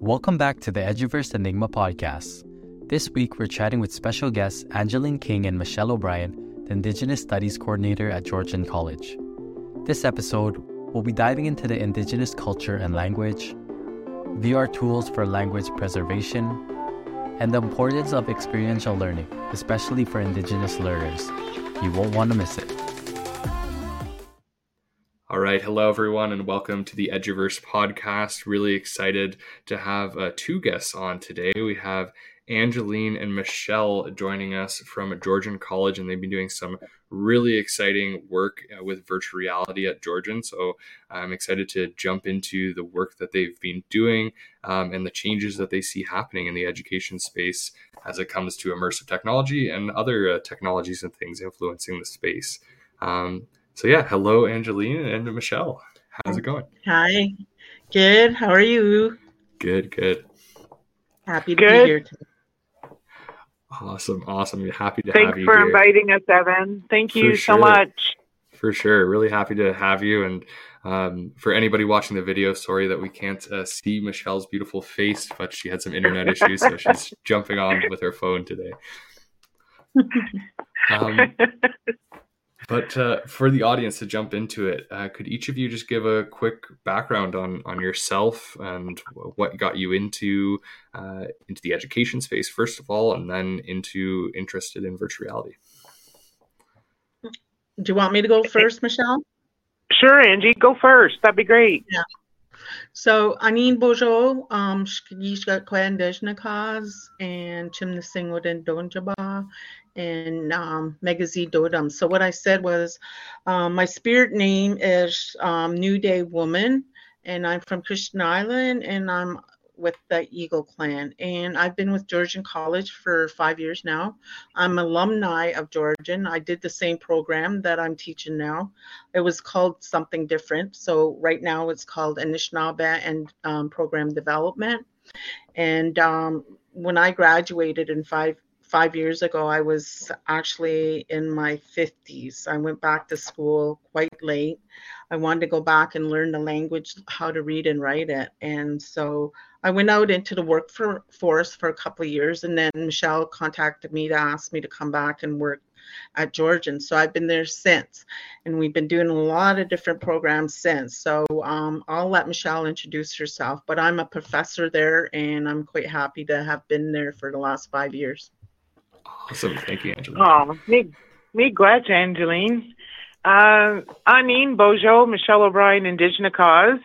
Welcome back to the Eduverse Enigma podcast. This week, we're chatting with special guests Angeline King and Michele O'Brien, the Indigenous Studies Coordinator at Georgian College. This episode, we'll be diving into the Indigenous culture and language, VR tools for language preservation, and the importance of experiential learning, especially for Indigenous learners. You won't want to miss it. Right. Hello, everyone, and welcome to the Eduverse podcast. Really excited to have uh, two guests on today. We have Angeline and Michele joining us from Georgian College, and they've been doing some really exciting work uh, with virtual reality at Georgian. So I'm excited to jump into the work that they've been doing um, and the changes that they see happening in the education space as it comes to immersive technology and other uh, technologies and things influencing the space. Um, so yeah, hello, Angeline and Michele. How's it going? Hi. Good. How are you? Good, good. Happy to good. be here. Today. Awesome, awesome. Happy to Thanks have you. Thanks for here. inviting us, Evan. Thank you so much. For sure. Really happy to have you. And um, for anybody watching the video, sorry that we can't uh, see Michele's beautiful face, but she had some internet issues, so she's jumping on with her phone today. Um, but uh, for the audience to jump into it, uh, could each of you just give a quick background on on yourself and what got you into uh, into the education space first of all, and then into interested in virtual reality? Do you want me to go first, Michele? Sure, Angie, go first. That'd be great. Yeah. So Anin Bojo, um, Shkishka Kwan Dejnakas, and Chimnasingwoden Donjaba, and um, Megazi Dodam. So what I said was, um, my spirit name is um, New Day Woman, and I'm from Christian Island, and I'm with the Eagle Clan. And I've been with Georgian College for five years now. I'm alumni of Georgian. I did the same program that I'm teaching now. It was called something different. So right now it's called Anishinaabe and um, Program Development. And um, when I graduated in five five years ago, I was actually in my 50s. I went back to school quite late. I wanted to go back and learn the language, how to read and write it. And so I went out into the workforce for a couple of years. And then Michele contacted me to ask me to come back and work at Georgian. So I've been there since. And we've been doing a lot of different programs since. So um, I'll let Michele introduce herself. But I'm a professor there and I'm quite happy to have been there for the last five years. Awesome. Thank you, Angeline. Oh, me, me glad, Angeline. Uh, Anine Bojo, Michele O'Brien, Indigenous Cause.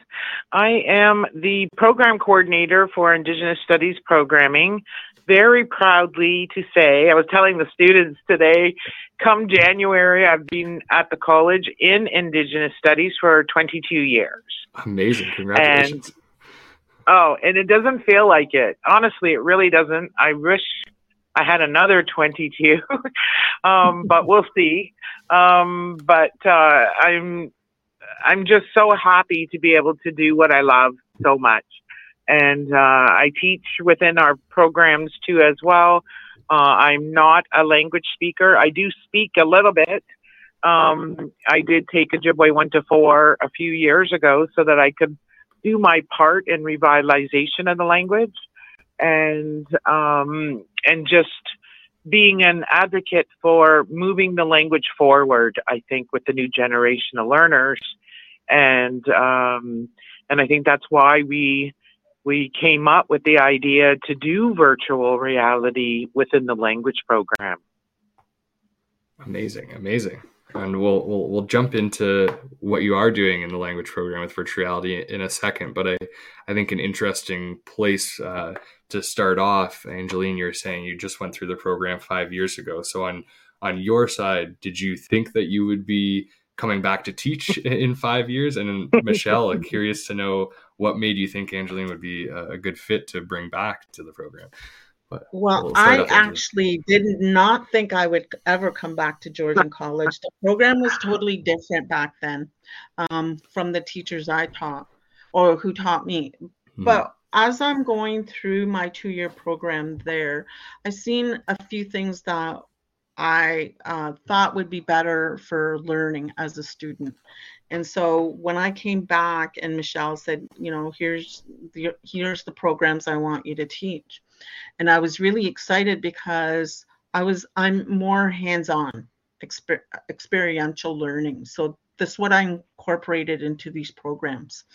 I am the program coordinator for Indigenous Studies programming. Very proudly to say, I was telling the students today, come January, I've been at the college in Indigenous Studies for 22 years. Amazing. Congratulations. And, oh, and it doesn't feel like it. Honestly, it really doesn't. I wish I had another 22, um, but we'll see. Um, but uh, I'm I'm just so happy to be able to do what I love so much, and uh, I teach within our programs too as well. Uh, I'm not a language speaker. I do speak a little bit. Um, I did take Ojibwe one to four a few years ago so that I could do my part in revitalization of the language and um, and just being an advocate for moving the language forward. I think with the new generation of learners, and um, and I think that's why we we came up with the idea to do virtual reality within the language program. Amazing, amazing and we'll, we'll we'll jump into what you are doing in the language program with virtuality in a second. But I I think an interesting place uh, to start off, Angeline, you're saying you just went through the program five years ago. So on on your side, did you think that you would be coming back to teach in five years? And Michele, I'm curious to know what made you think Angeline would be a good fit to bring back to the program. But well, I actually did not think I would ever come back to Georgian College. The program was totally different back then um, from the teachers I taught or who taught me. Hmm. But as I'm going through my two year program there, I've seen a few things that I uh, thought would be better for learning as a student. And so when I came back and Michele said, you know, here's the here's the programs I want you to teach. And I was really excited because I was I'm more hands-on exper- experiential learning. So that's what I incorporated into these programs.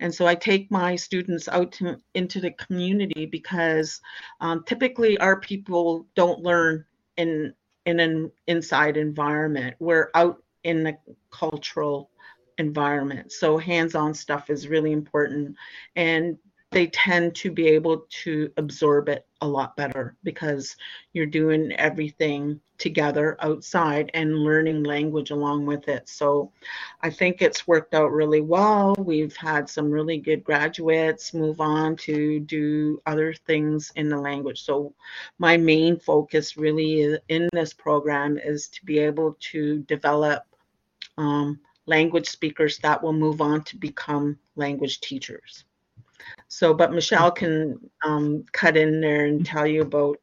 And so I take my students out to, into the community because um, typically our people don't learn in in an inside environment. We're out in the cultural environment. So hands-on stuff is really important. And they tend to be able to absorb it a lot better because you're doing everything together outside and learning language along with it. So I think it's worked out really well. We've had some really good graduates move on to do other things in the language. So my main focus really in this program is to be able to develop um, language speakers that will move on to become language teachers. So, but Michele can um, cut in there and tell you about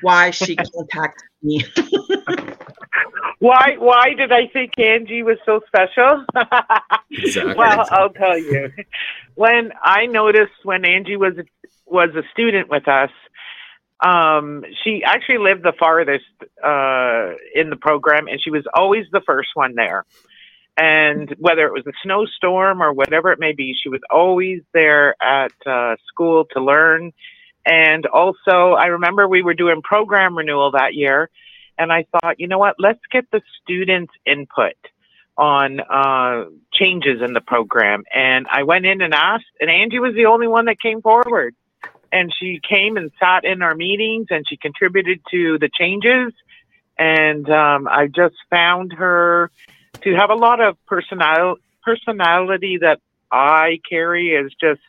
why she contacted me. why? Why did I think Angie was so special? Exactly. well, I'll tell you. When I noticed when Angie was was a student with us, um, she actually lived the farthest uh, in the program, and she was always the first one there. And whether it was a snowstorm or whatever it may be, she was always there at uh, school to learn. And also, I remember we were doing program renewal that year, and I thought, you know what, let's get the students' input on uh, changes in the program. And I went in and asked, and Angie was the only one that came forward. And she came and sat in our meetings and she contributed to the changes. And um, I just found her to have a lot of personal personality that I carry is just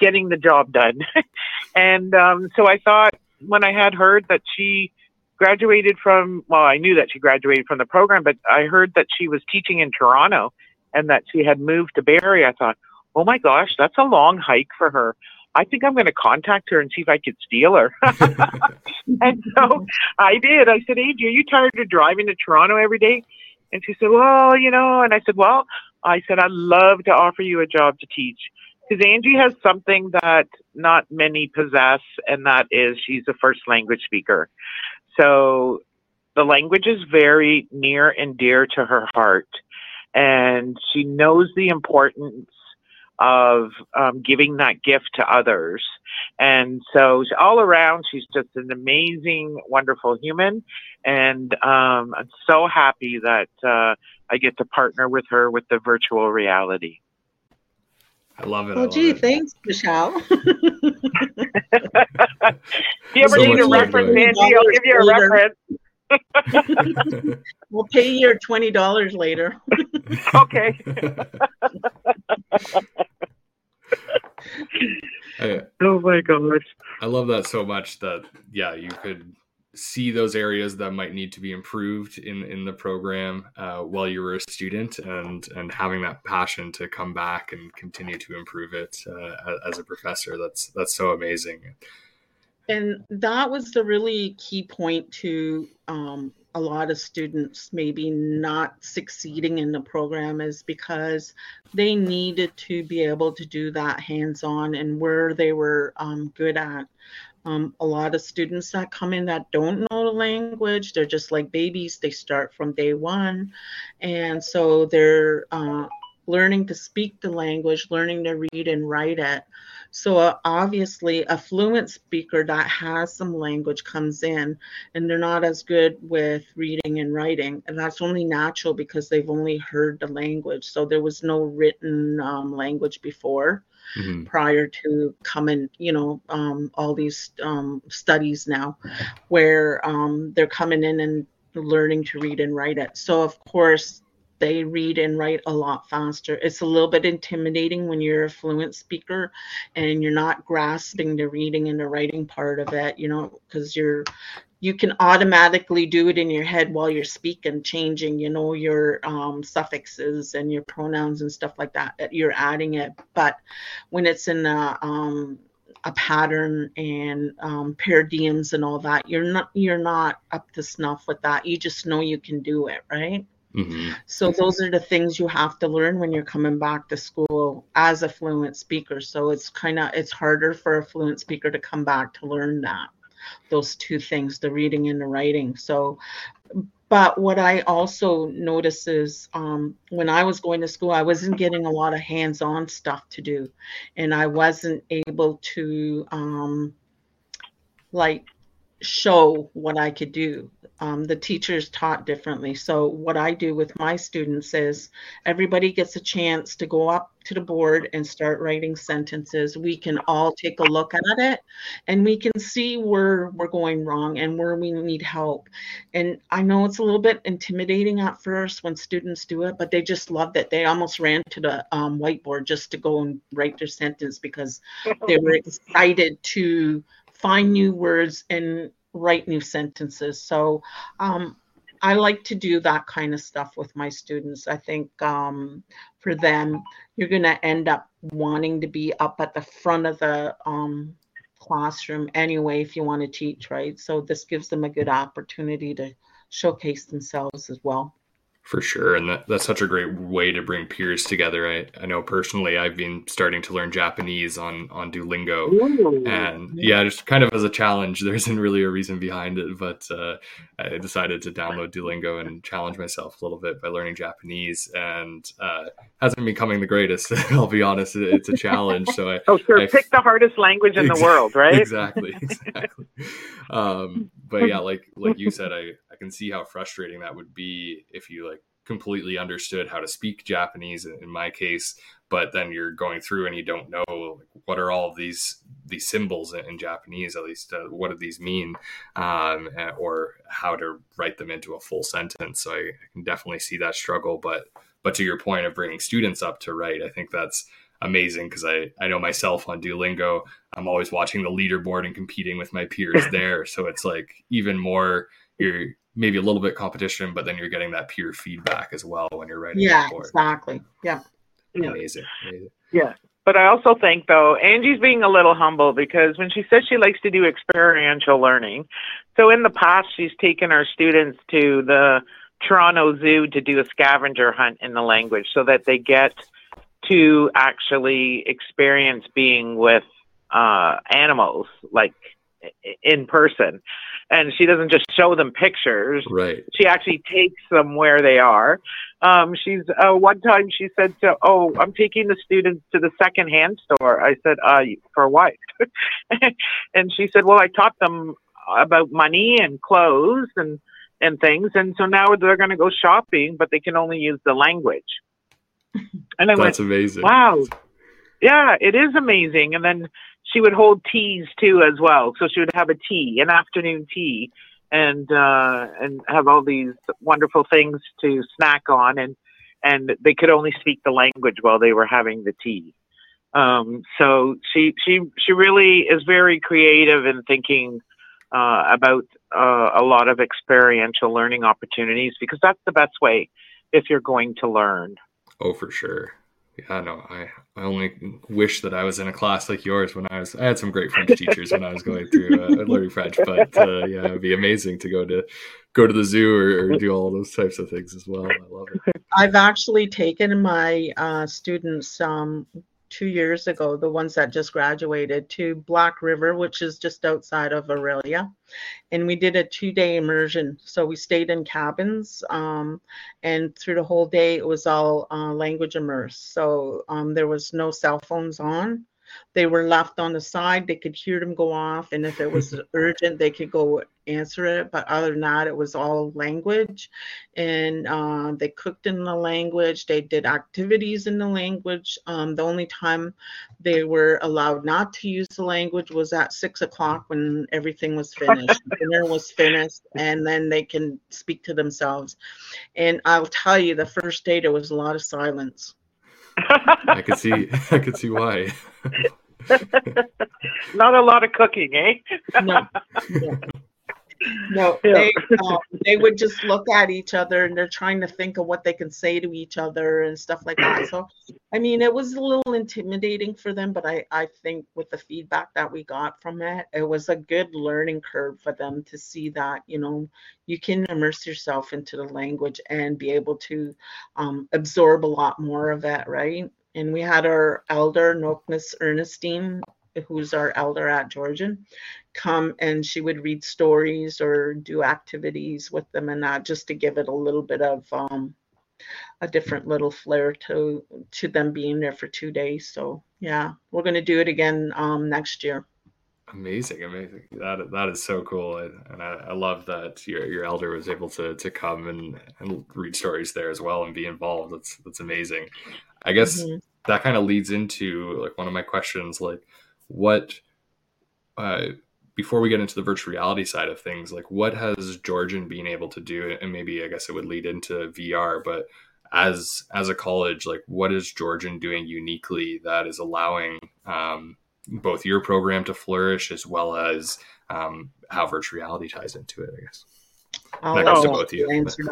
getting the job done. and um, so I thought when I had heard that she graduated from, well, I knew that she graduated from the program, but I heard that she was teaching in Toronto and that she had moved to Barrie. I thought, oh my gosh, that's a long hike for her. I think I'm going to contact her and see if I could steal her. and so I did. I said, Angie, are you tired of driving to Toronto every day? And she said, well, you know, and I said, well, I said, I'd love to offer you a job to teach. Because Angie has something that not many possess, and that is she's a first language speaker. So the language is very near and dear to her heart. And she knows the importance of um, giving that gift to others. And so all around, she's just an amazing, wonderful human. And um, I'm so happy that uh, I get to partner with her with the virtual reality. I love it. Well, love gee, it. thanks, Michele. if you ever So need a reference, love, Angie, I'll give you a Later. reference. we'll pay you your twenty dollars later. Okay. I, Oh my gosh. I love that so much that yeah, you could see those areas that might need to be improved in in the program uh, while you were a student, and and having that passion to come back and continue to improve it uh, as a professor. That's that's so amazing. And that was the really key point to um, a lot of students maybe not succeeding in the program is because they needed to be able to do that hands-on and where they were um, good at. Um, a lot of students that come in that don't know the language, they're just like babies. They start from day one, and so they're uh, learning to speak the language, learning to read and write it. So uh, obviously, a fluent speaker that has some language comes in, and they're not as good with reading and writing, and that's only natural because they've only heard the language. So there was no written um, language before Mhm. prior to coming, you know, um, all these um, studies now where um, they're coming in and learning to read and write it. So, of course, they read and write a lot faster. It's a little bit intimidating when you're a fluent speaker and you're not grasping the reading and the writing part of it, you know, because you're you can automatically do it in your head while you're speaking, changing, you know, your um, suffixes and your pronouns and stuff like that. that You're adding it, but when it's in a um, a pattern and um, paradigms and all that, you're not you're not up to snuff with that. You just know you can do it, right? Mm-hmm. So those are the things you have to learn when you're coming back to school as a fluent speaker. So it's kind of it's harder for a fluent speaker to come back to learn that those two things, the reading and the writing. So but what I also notice is um, when I was going to school, I wasn't getting a lot of hands-on stuff to do, and I wasn't able to um, like show what I could do. Um, the teachers taught differently. So, what I do with my students is everybody gets a chance to go up to the board and start writing sentences. We can all take a look at it and we can see where we're going wrong and where we need help. And I know it's a little bit intimidating at first when students do it, but they just loved it. They almost ran to the um, whiteboard just to go and write their sentence because they were excited to find new words and write new sentences. So um, I like to do that kind of stuff with my students. I think um, for them, you're going to end up wanting to be up at the front of the um, classroom anyway if you want to teach, right? So this gives them a good opportunity to showcase themselves as well for sure and that, that's such a great way to bring peers together. I, I know personally i've been starting to learn japanese on on duolingo. Ooh. and yeah just kind of as a challenge there isn't really a reason behind it but uh, i decided to download duolingo and challenge myself a little bit by learning japanese and uh, hasn't been coming the greatest i'll be honest it's a challenge so i oh sure. I, pick the hardest language in the world right? Exactly exactly. Um, but yeah like like you said i i can see how frustrating that would be if you like completely understood how to speak Japanese in my case, but then you're going through and you don't know like, what are all these these symbols in, in Japanese, at least uh, what do these mean, um, or how to write them into a full sentence. So I, I can definitely see that struggle. But but to your point of bringing students up to write, I think that's amazing because I, I know myself on Duolingo, I'm always watching the leaderboard and competing with my peers there. So it's like even more you're maybe a little bit competition, but then you're getting that peer feedback as well when you're writing. Yeah, exactly. Yeah. Amazing. Amazing. Yeah. But I also think though Angie's being a little humble because when she says she likes to do experiential learning, so in the past she's taken our students to the Toronto Zoo to do a scavenger hunt in the language so that they get to actually experience being with uh, animals like in person and she doesn't just show them pictures. Right. She actually takes them where they are. Um, she's uh, one time she said to, "Oh, I'm taking the students to the secondhand store." I said, "Uh, for what?" and she said, "Well, I taught them about money and clothes and and things, and so now they're going to go shopping, but they can only use the language." And I That's went, amazing. Wow. Yeah, it is amazing. And then she would hold teas too as well. So she would have a tea, an afternoon tea, and uh, and have all these wonderful things to snack on, and and they could only speak the language while they were having the tea. Um, so she she she really is very creative in thinking uh, about uh, a lot of experiential learning opportunities because that's the best way if you're going to learn. Oh, for sure yeah, no, I, I only wish that I was in a class like yours when I was. I had some great French teachers when I was going through uh, learning French, but uh, yeah, it'd be amazing to go to go to the zoo or, or, do all those types of things as well. I love it. I've actually taken my uh, students um, two years ago, the ones that just graduated, to Black River, which is just outside of Orillia. And we did a two day immersion. So we stayed in cabins, um, and through the whole day, it was all uh, language immersed. So um, there was no cell phones on. They were left on the side. They could hear them go off, and if it was urgent, they could go answer it. But other than that, it was all language, and uh, they cooked in the language. They did activities in the language. Um, the only time they were allowed not to use the language was at six o'clock when everything was finished. Dinner was finished, and then they can speak to themselves. And I'll tell you, the first day there was a lot of silence. I could see I could see why. Not a lot of cooking, eh? no. no, Yeah. they um, they would just look at each other and they're trying to think of what they can say to each other and stuff like that. So, I mean, it was a little intimidating for them, but I I think with the feedback that we got from it, it was a good learning curve for them to see that you know you can immerse yourself into the language and be able to um, absorb a lot more of it, right? And we had our elder Noknas Ernestine, who's our elder at Georgian come and she would read stories or do activities with them and that just to give it a little bit of um, a different little flair to to them being there for two days so yeah we're going to do it again um, next year Amazing, amazing. That that is so cool, and I, I love that your your elder was able to to come and, and read stories there as well and be involved. That's that's amazing. I guess Mhm. that kind of leads into like one of my questions, like what uh, before we get into the virtual reality side of things, like what has Georgian been able to do, and maybe I guess it would lead into VR, but as as a college, like what is Georgian doing uniquely that is allowing um, both your program to flourish as well as um, how virtual reality ties into it, I guess. I'll That goes to both of you. answer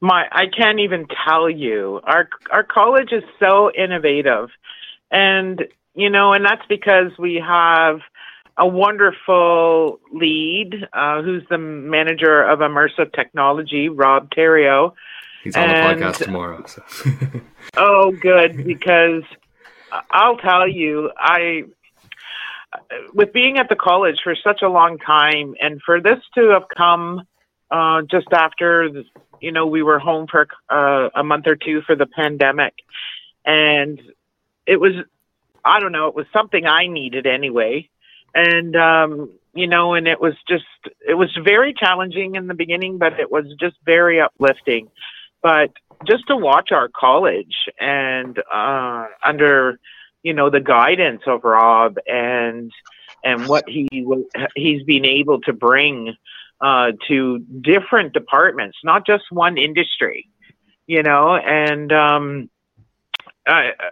my I can't even tell you. Our our college is so innovative, and you know, and that's because we have a wonderful lead uh, who's the manager of immersive technology, Rob Terrio. He's on And- the podcast tomorrow. So. Oh, good, because I'll tell you, I, with being at the college for such a long time, and for this to have come uh, just after, the- you know, we were home for uh, a month or two for the pandemic, and it was, I don't know, it was something I needed anyway, and um, you know, and it was just, it was very challenging in the beginning, but it was just very uplifting. But just to watch our college and uh, under you know the guidance of Rob and and what he was he's been able to bring uh, to different departments, not just one industry, you know, and um,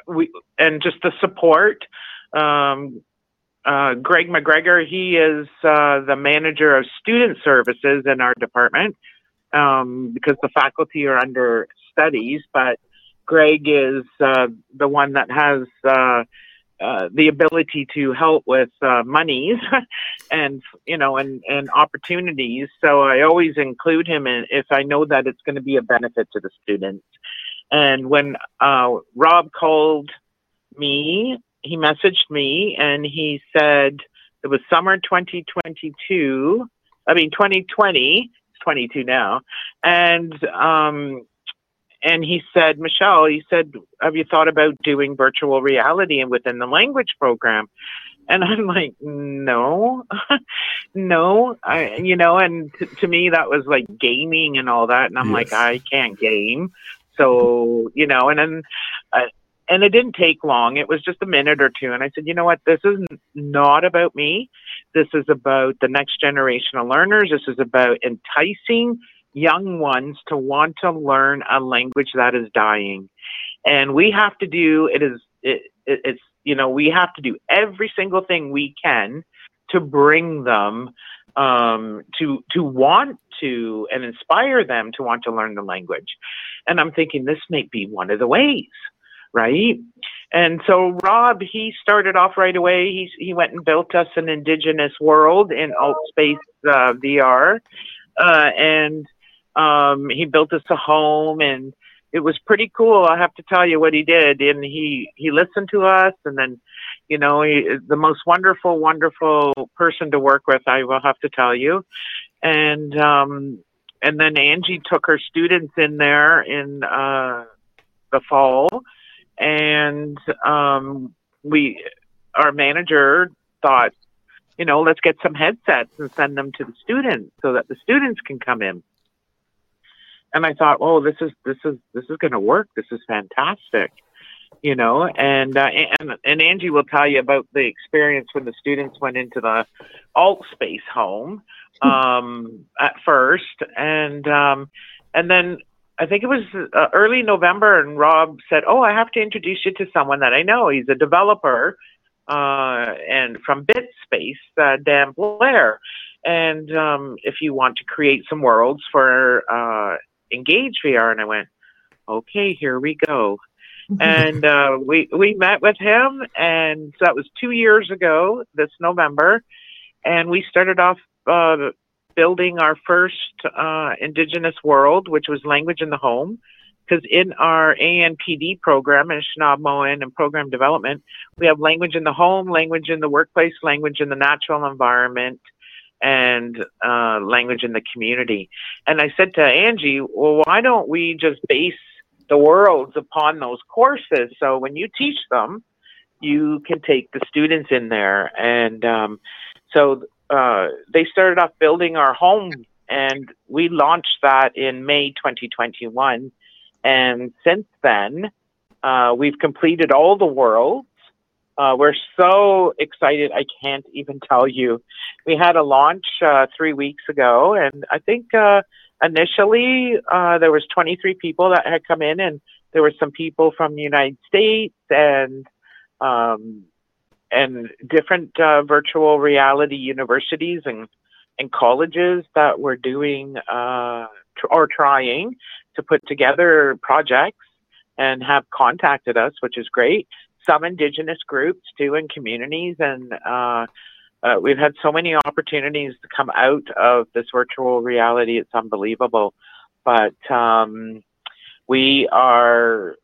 we and just the support. Um, uh, Greg McGregor, he is uh, the manager of student services in our department um, because the faculty are under studies, but Greg is uh, the one that has uh, uh, the ability to help with uh, monies and you know and and opportunities. So I always include him in if I know that it's going to be a benefit to the students. And when uh, Rob called me, he messaged me and he said it was summer 2022. I mean 2020. It's 22 now, and um, and he said, Michele, he said, have you thought about doing virtual reality and within the language program? And I'm like, no, no, I, you know, and t- to me that was like gaming and all that, and I'm like, I can't game, so you know, and then, uh, and it didn't take long. It was just a minute or two, and I said, you know what, this is not about me. This is about the next generation of learners. This is about enticing young ones to want to learn a language that is dying and we have to do it is it, it, it's you know we have to do every single thing we can to bring them um, to to want to and inspire them to want to learn the language and i'm thinking this may be one of the ways right and so rob he started off right away he, he went and built us an indigenous world in alt space uh, vr uh, and um, he built us a home and it was pretty cool. I have to tell you what he did. And he, he listened to us and then, you know, he, the most wonderful, wonderful person to work with, I will have to tell you. And, um, and then Angie took her students in there in, uh, the fall and, um, we, our manager thought, you know, let's get some headsets and send them to the students so that the students can come in and I thought, oh, this is this is this is going to work. This is fantastic, you know. And uh, and and Angie will tell you about the experience when the students went into the Altspace home um, at first, and um, and then I think it was uh, early November, and Rob said, "Oh, I have to introduce you to someone that I know. He's a developer." uh, and from BitSpace, uh, Dan Blair. And um, if you want to create some worlds for uh, Engage VR, and I went, okay, here we go. and uh, we we met with him, and so that was two years ago, this November, and we started off uh, building our first uh, Indigenous world, which was language in the home. Because in our ANPD program, Anishinaabe and program development, we have language in the home, language in the workplace, language in the natural environment, and uh, language in the community. And I said to Angie, well, why don't we just base the worlds upon those courses? So when you teach them, you can take the students in there. And um, so uh, they started off building our home, and we launched that in May 2021. And since then, uh, we've completed all the worlds. Uh, we're so excited, I can't even tell you. We had a launch uh, three weeks ago, and I think uh, initially uh, there was 23 people that had come in, and there were some people from the United States and um, and different uh, virtual reality universities and and colleges that were doing uh, or trying to put together projects and have contacted us, which is great. Some indigenous groups too, and communities, and uh, uh, we've had so many opportunities to come out of this virtual reality. It's unbelievable, but um, we are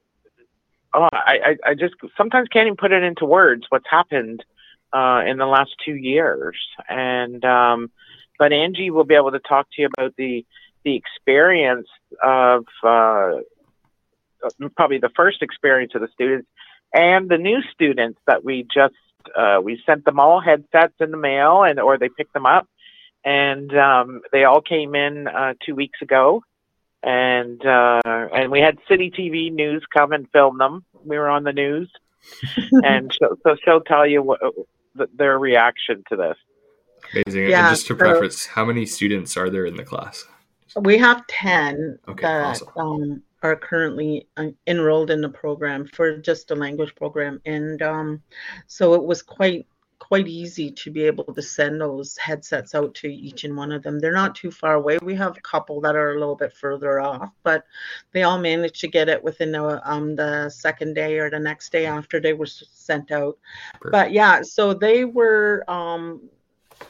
oh, I, I, I just sometimes can't even put it into words what's happened uh, in the last two years. And um, but Angie will be able to talk to you about the the experience of uh, probably the first experience of the students and the new students that we just uh, we sent them all headsets in the mail and or they picked them up. And um, they all came in uh, two weeks ago and uh, and we had City TV News come and film them. We were on the news, and so, so she'll tell you what their reaction to this. Amazing. Yeah, and just to so preface, how many students are there in the class? We have ten okay, that awesome. um, are currently uh, enrolled in the program for just a language program, and um, so it was quite quite easy to be able to send those headsets out to each and one of them. They're not too far away. We have a couple that are a little bit further off, but they all managed to get it within the, um, the second day or the next day after they were sent out. Perfect. But yeah, so they were. Um,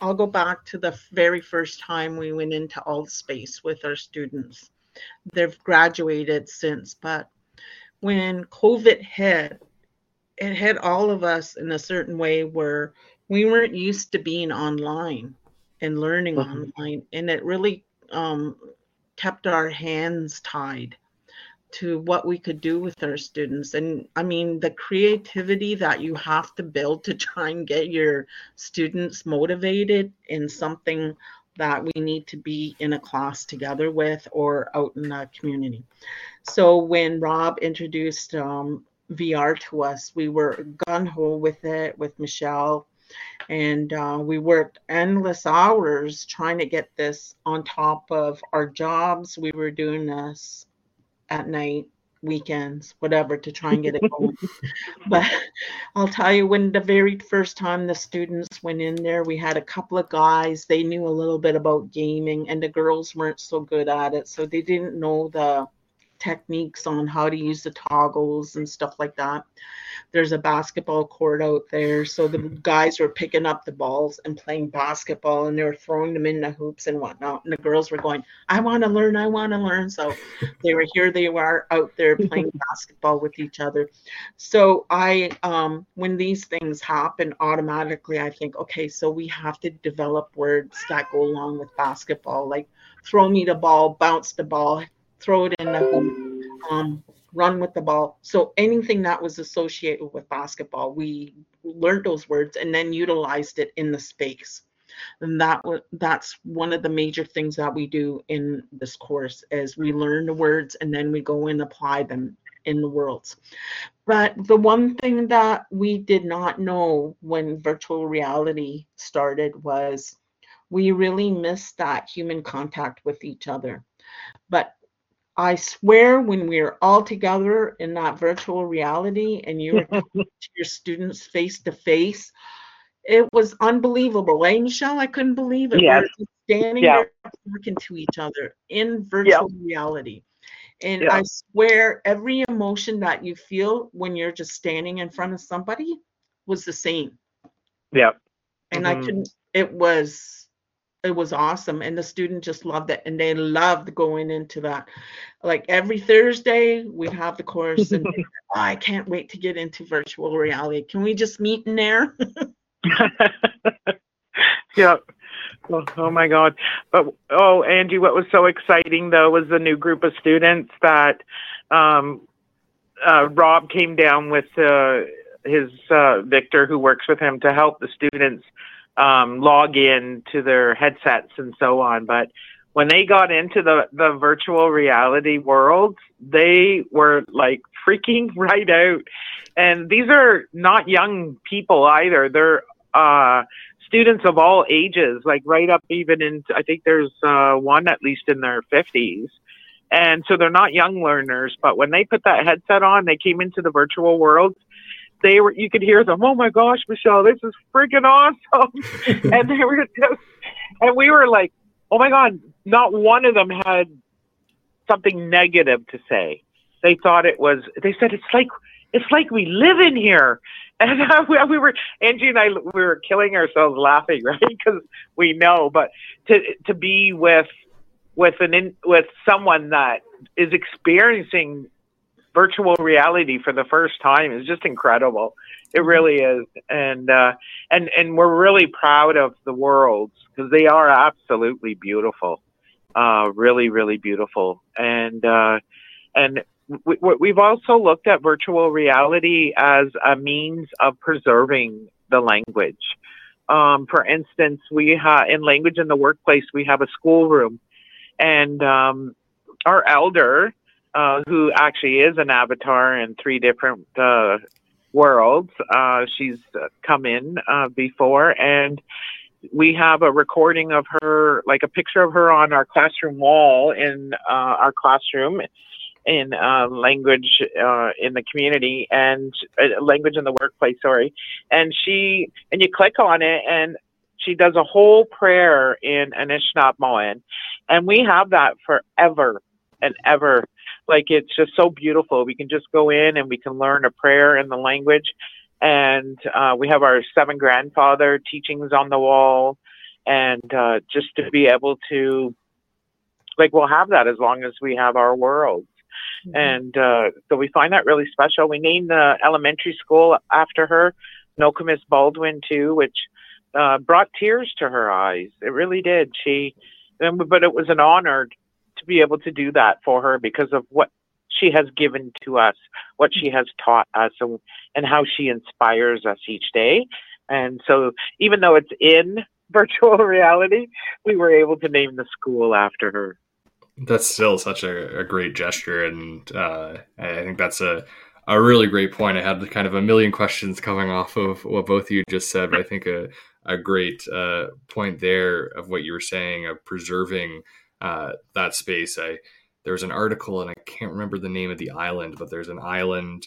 I'll go back to the very first time we went into Altspace with our students. They've graduated since, but when COVID hit, it hit all of us in a certain way where we weren't used to being online and learning mm-hmm. online and it really um, kept our hands tied to what we could do with our students and i mean the creativity that you have to build to try and get your students motivated in something that we need to be in a class together with or out in the community so when rob introduced um, VR to us. We were gun ho with it with Michele, and uh, we worked endless hours trying to get this on top of our jobs. We were doing this at night, weekends, whatever, to try and get it going. but I'll tell you, when the very first time the students went in there, we had a couple of guys. They knew a little bit about gaming, and the girls weren't so good at it, so they didn't know the techniques on how to use the toggles and stuff like that. There's a basketball court out there. So the guys were picking up the balls and playing basketball and they were throwing them in the hoops and whatnot. And the girls were going, I want to learn, I want to learn. So they were here, they were out there playing basketball with each other. So I, um, when these things happen, automatically I think, okay, so we have to develop words that go along with basketball, like throw me the ball, bounce the ball, throw it in the hoop, um, run with the ball. So anything that was associated with basketball, we learned those words and then utilized it in the space. And that that's one of the major things that we do in this course is we learn the words and then we go and apply them in the worlds. But the one thing that we did not know when virtual reality started was we really missed that human contact with each other. But I swear, when we were all together in that virtual reality and you were talking to your students face to face, it was unbelievable. Right, Michele? I couldn't believe it. Yes. We were standing Yeah. there talking to each other in virtual reality. And Yeah. I swear, every emotion that you feel when you're just standing in front of somebody was the same. Yeah. And I Mhm. couldn't, it was it was awesome and the student just loved it and they loved going into that like every thursday we'd have the course and oh, i can't wait to get into virtual reality can we just meet in there yeah. Oh, oh my God. But oh, Angie, what was so exciting though was the new group of students that um, uh, Rob came down with uh, his uh, Victor, who works with him, to help the students um, log in to their headsets and so on. But when they got into the the virtual reality world, they were like freaking right out. And these are not young people either. They're uh, students of all ages, like right up even in, I think there's uh, one at least in their 50s. And so they're not young learners, but when they put that headset on, they came into the virtual world. They were, you could hear them, oh my gosh, Michele, this is freaking awesome. and they were just, and we were like, oh my God, not one of them had something negative to say. They thought it was, they said, it's like, it's like we live in here. And uh, we, we were Angie and I we were killing ourselves laughing, right? Because we know, but to to be with with an in, with someone that is experiencing virtual reality for the first time is just incredible. It really is, and uh, and and we're really proud of the worlds because they are absolutely beautiful, uh, really really beautiful, and uh, and we, we've also looked at virtual reality as a means of preserving the language. Um, for instance, we have in language in the workplace, we have a schoolroom, and um, our elder, uh, who actually is an avatar in three different uh, worlds, uh, she's come in uh, before, and we have a recording of her, like a picture of her on our classroom wall in uh, our classroom in language in the community and language in the workplace. Sorry, and she and you click on it and she does a whole prayer in Anishinaabemowin, and we have that forever and ever. Like it's just so beautiful. We can just go in and we can learn a prayer in the language, and uh, we have our seven grandfather teachings on the wall, and uh, just to be able to, like, we'll have that as long as we have our world and uh, so we find that really special. We named the elementary school after her, Nokomis Baldwin too, which uh, brought tears to her eyes. It really did. She, but it was an honor to be able to do that for her because of what she has given to us, what she has taught us, and, and how she inspires us each day. And so, even though it's in virtual reality, we were able to name the school after her. That's still such a, a great gesture, and uh, I think that's a a really great point. I had kind of a million questions coming off of what both of you just said, but I think a a great uh, point there of what you were saying of preserving uh, that space. I there's an article, and I can't remember the name of the island, but there's an island,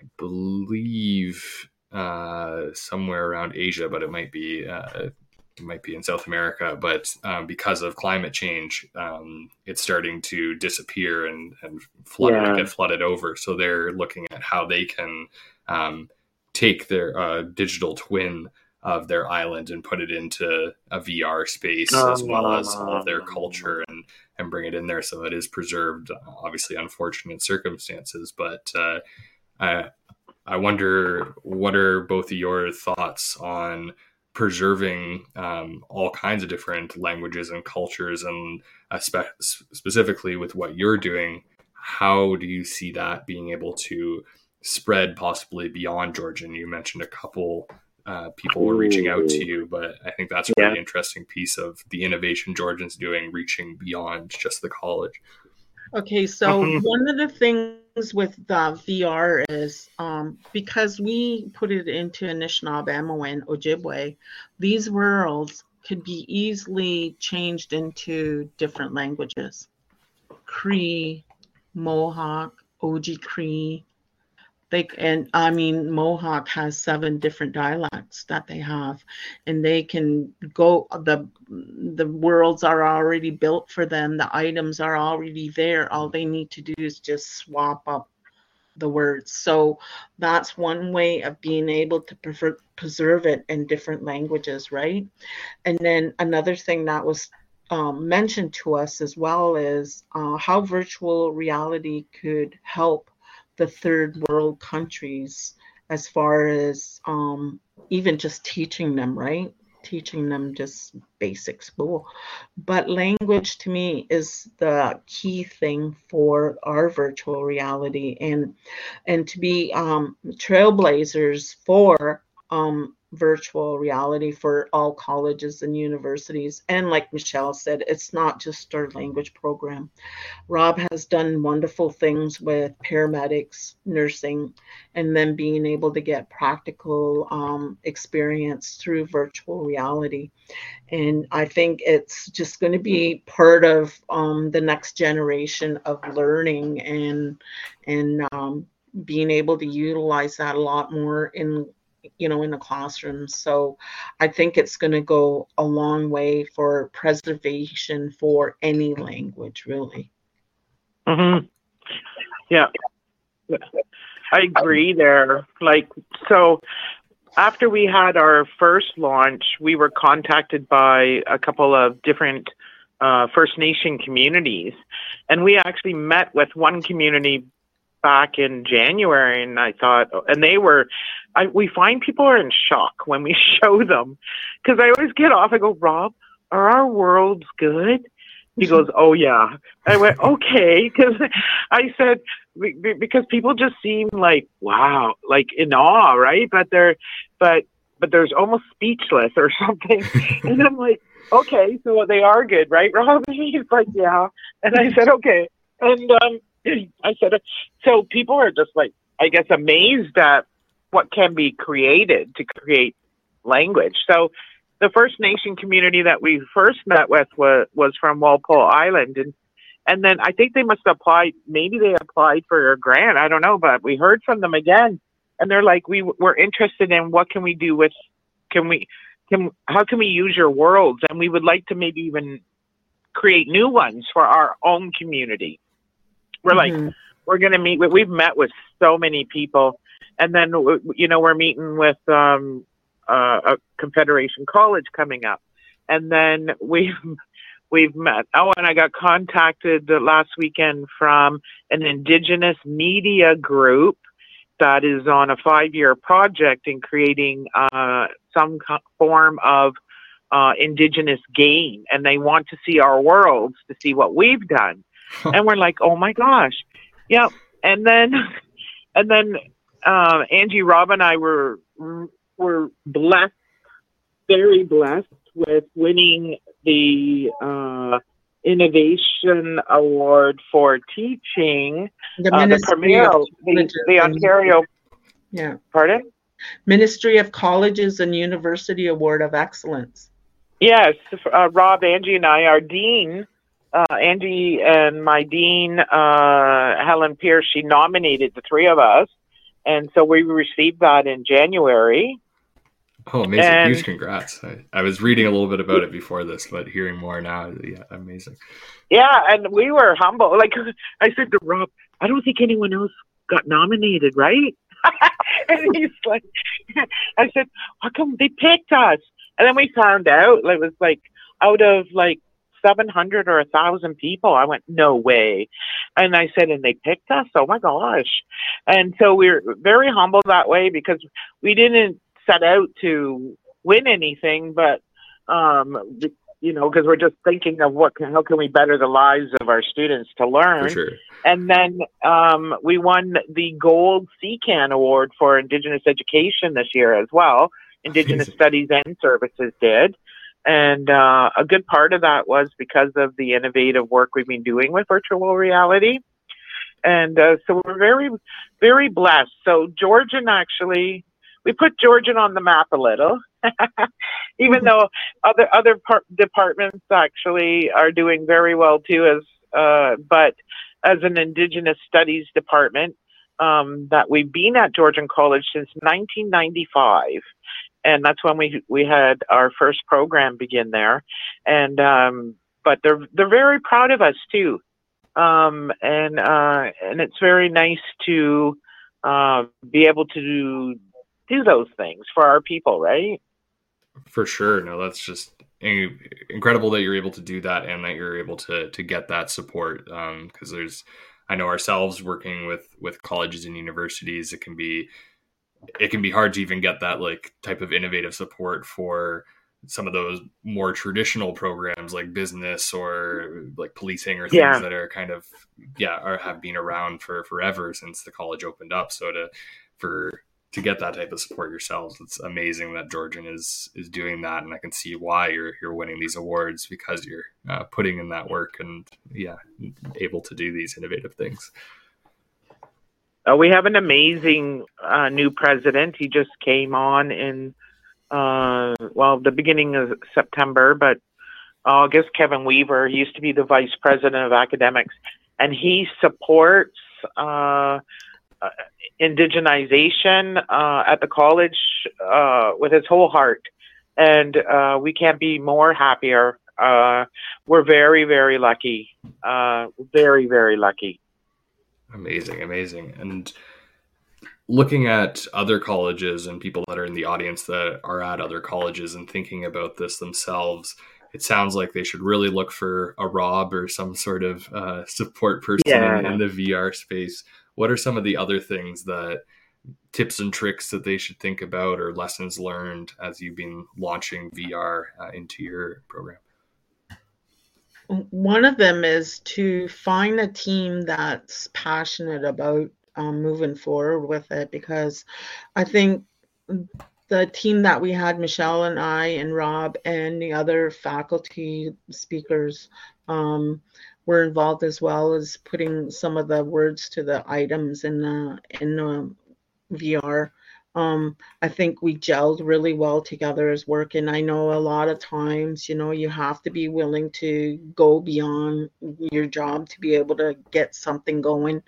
I believe, uh, somewhere around Asia, but it might be uh, it might be in South America, but um, because of climate change, um, it's starting to disappear and, and flood, Yeah. get flooded over. So they're looking at how they can um, take their uh, digital twin of their island and put it into a VR space as well as all of their culture and, and bring it in there so it is preserved. Obviously, unfortunate circumstances, but uh, I, I wonder what are both of your thoughts on preserving um, all kinds of different languages and cultures and uh, spe- specifically with what you're doing how do you see that being able to spread possibly beyond georgian you mentioned a couple uh, people were reaching out to you but i think that's a really Yeah. interesting piece of the innovation georgian's doing reaching beyond just the college Okay, so Mhm. one of the things with the VR is um, because we put it into Anishinaabe and Ojibwe, these worlds could be easily changed into different languages. Cree, Mohawk, Oji-Cree. They and I mean Mohawk has seven different dialects that they have, and they can go. the The worlds are already built for them. The items are already there. All they need to do is just swap up the words. So that's one way of being able to prefer, preserve it in different languages, right? And then another thing that was um, mentioned to us as well is uh, how virtual reality could help the third world countries as far as um, even just teaching them, right? teaching them just basic school. But language to me is the key thing for our virtual reality and and to be um, trailblazers for um, virtual reality for all colleges and universities. And like Michele said, it's not just our language program. Rob has done wonderful things with paramedics, nursing, and then being able to get practical um, experience through virtual reality. And I think it's just going to be part of um, the next generation of learning and and um, being able to utilize that a lot more in you know in the classroom. So i think it's going to go a long way for preservation for any language really. Mm-hmm. yeah. I agree there. Like so after we had our first launch we were contacted by a couple of different uh, first nation communities. And we actually met with one community back in January, and I thought, and they were, I, we find people are in shock when we show them, because I always get off. I go, Rob, are our worlds good? He goes, oh yeah. I went, okay, because I said because people just seem like wow, like in awe, right? But they're, but but there's almost speechless or something, and I'm like, okay, so they are good, right, Rob? He's like, yeah, and I said, okay, and um I said, so people are just like, I guess, amazed at what can be created to create language. So the First Nation community that we first met with was, was from Walpole Island. And, and then I think they must apply, maybe they applied for a grant. I don't know, but we heard from them again. And they're like, we were interested in what can we do with, can we, can, how can we use your worlds? And we would like to maybe even create new ones for our own community. We're mm-hmm. like, we're going to meet with, we've met with so many people. And then, you know, we're meeting with um, uh, a Confederation College coming up. And then we've, we've met. Oh, and I got contacted last weekend from an Indigenous media group that is on a five year project in creating uh, some form of uh, Indigenous game. And they want to see our worlds to see what we've done. and we're like, oh my gosh, yep. And then, and then uh, Angie, Rob, and I were were blessed, very blessed with winning the uh, innovation award for teaching. The, uh, the premier, the, the Ontario. Yeah. Pardon. Ministry of Colleges and University Award of Excellence. Yes, uh, Rob, Angie, and I, our dean uh, Angie and my dean, uh, Helen Pierce, she nominated the three of us. And so we received that in January. Oh, amazing. And, Huge congrats. I, I, was reading a little bit about it before this, but hearing more now, yeah, amazing. Yeah, and we were humble. Like I said to Rob, I don't think anyone else got nominated, right? and he's like, I said, how come they picked us? And then we found out like, it was like out of like 700 or a thousand people. I went, no way. And I said, and they picked us. Oh my gosh. And so we are very humble that way because we didn't set out to win anything, but, um, you know, because we're just thinking of what can, how can we better the lives of our students to learn. Sure. And then um, we won the Gold CICan Award for Indigenous Education this year as well. Indigenous Studies and Services did. And uh, a good part of that was because of the innovative work we've been doing with virtual reality. And uh, so we're very, very blessed. So Georgian actually, we put Georgian on the map a little, even mm-hmm. though other other par- departments actually are doing very well too. As uh, but as an Indigenous Studies department um, that we've been at Georgian College since 1995, and that's when we we had our first program begin there. And um, but they're they're very proud of us too, um, and uh, and it's very nice to uh, be able to do, do those things for our people, right? For sure. No, that's just incredible that you're able to do that and that you're able to to get that support because um, there's I know ourselves working with with colleges and universities it can be it can be hard to even get that like type of innovative support for some of those more traditional programs like business or like policing or things yeah. that are kind of yeah are have been around for forever since the college opened up. So to for to get that type of support yourselves it's amazing that georgian is is doing that. And i can see why you're you're winning these awards because you're uh, putting in that work and yeah able to do these innovative things uh, we have an amazing uh, new president he just came on in uh, well, the beginning of September, but August, Kevin Weaver, he used to be the vice president of academics, and he supports uh, uh, indigenization uh, at the college with his whole heart. And we can't be more happier. We're very, very lucky. very, very lucky. Amazing, amazing. And looking at other colleges and people that are in the audience that are at other colleges and thinking about this themselves, it sounds like they should really look for a Rob or some sort of uh, support person yeah. in, in, the VR space. What are some of the other things that tips and tricks that they should think about or lessons learned as you've been launching VR uh, into your program? One of them is to find a team that's passionate about um, moving forward with it because I think the team that we had, Michele and I and Rob and the other faculty speakers, um, were involved as well as putting some of the words to the items in the in the VR. Um, I think we gelled really well together as work, and I know a lot of times, you know, you have to be willing to go beyond your job to be able to get something going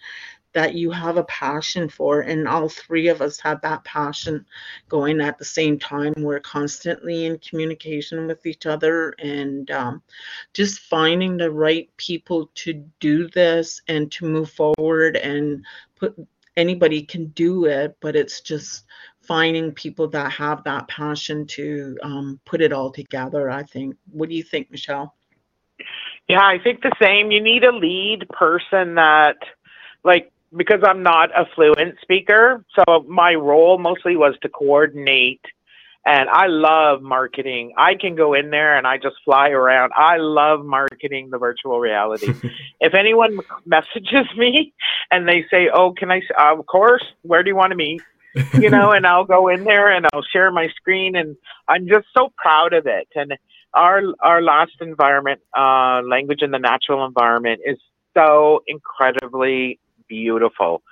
that you have a passion for and all three of us have that passion going at the same time. We're constantly in communication with each other and um, just finding the right people to do this and to move forward and put anybody can do it but it's just finding people that have that passion to um, put it all together i think what do you think michele yeah i think the same you need a lead person that like because I'm not a fluent speaker, so my role mostly was to coordinate. And I love marketing. I can go in there and I just fly around. I love marketing the virtual reality. if anyone messages me and they say, "Oh, can I?" Of course. Where do you want to meet? you know, and I'll go in there and I'll share my screen, and I'm just so proud of it. And our our last environment, uh, language in the natural environment, is so incredibly beautiful.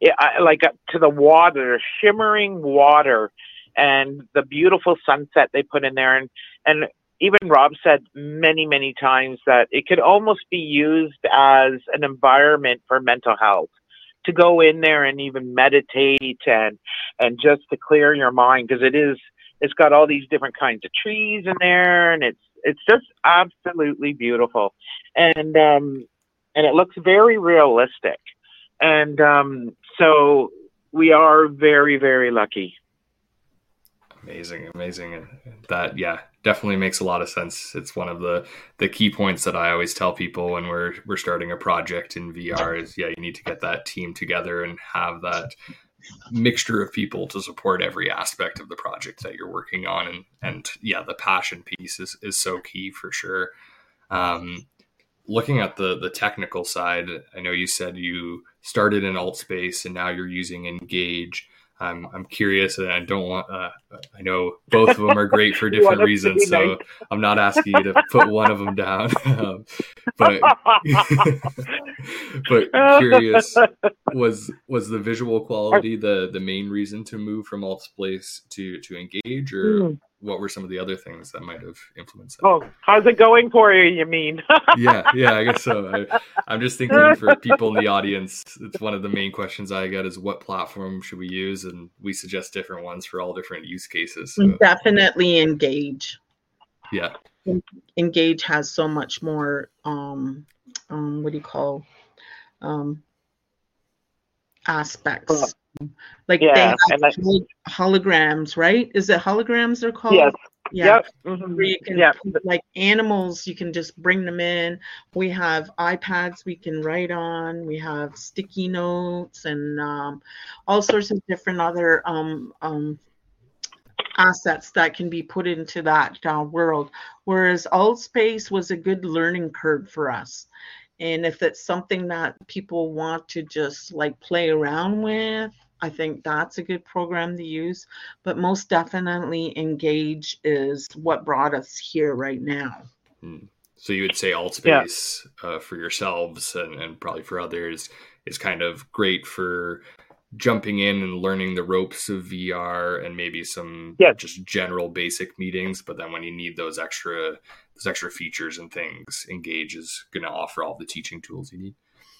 It, I, like uh, to the water, shimmering water, and the beautiful sunset they put in there, and and even Rob said many many times that it could almost be used as an environment for mental health to go in there and even meditate and and just to clear your mind because it is it's got all these different kinds of trees in there and it's it's just absolutely beautiful. And um and it looks very realistic. And um, so we are very, very lucky. Amazing, amazing. and That yeah, definitely makes a lot of sense. It's one of the the key points that I always tell people when we're we're starting a project in VR is yeah, you need to get that team together and have that mixture of people to support every aspect of the project that you're working on and and yeah, the passion piece is is so key for sure. Um, looking at the the technical side, I know you said you started in Altspace and now you're using Engage. I'm I'm curious, and I don't want. Uh, I know both of them are great for different reasons, so I'm not asking you to put one of them down. um, but but curious was was the visual quality the the main reason to move from Altspace to to Engage, or? Mm. What were some of the other things that might have influenced that? Oh, how's it going for you? You mean? yeah, yeah, I guess so. I, am just thinking for people in the audience, it's one of the main questions I get is what platform should we use, and we suggest different ones for all different use cases. So. Definitely engage. Yeah, engage has so much more. Um, um, what do you call? Um, aspects. Like yeah, they have holograms, right? Is it holograms they're called? Yes. Yeah. Yep. Mm-hmm. Where you can yep. like animals, you can just bring them in. We have iPads we can write on. We have sticky notes and um, all sorts of different other um, um, assets that can be put into that uh, world. Whereas Altspace was a good learning curve for us. And if it's something that people want to just like play around with, I think that's a good program to use. But most definitely, Engage is what brought us here right now. Hmm. So you would say Altspace yeah. uh, for yourselves and, and probably for others is kind of great for jumping in and learning the ropes of VR and maybe some yeah. just general basic meetings. But then when you need those extra those extra features and things, Engage is going to offer all the teaching tools you need.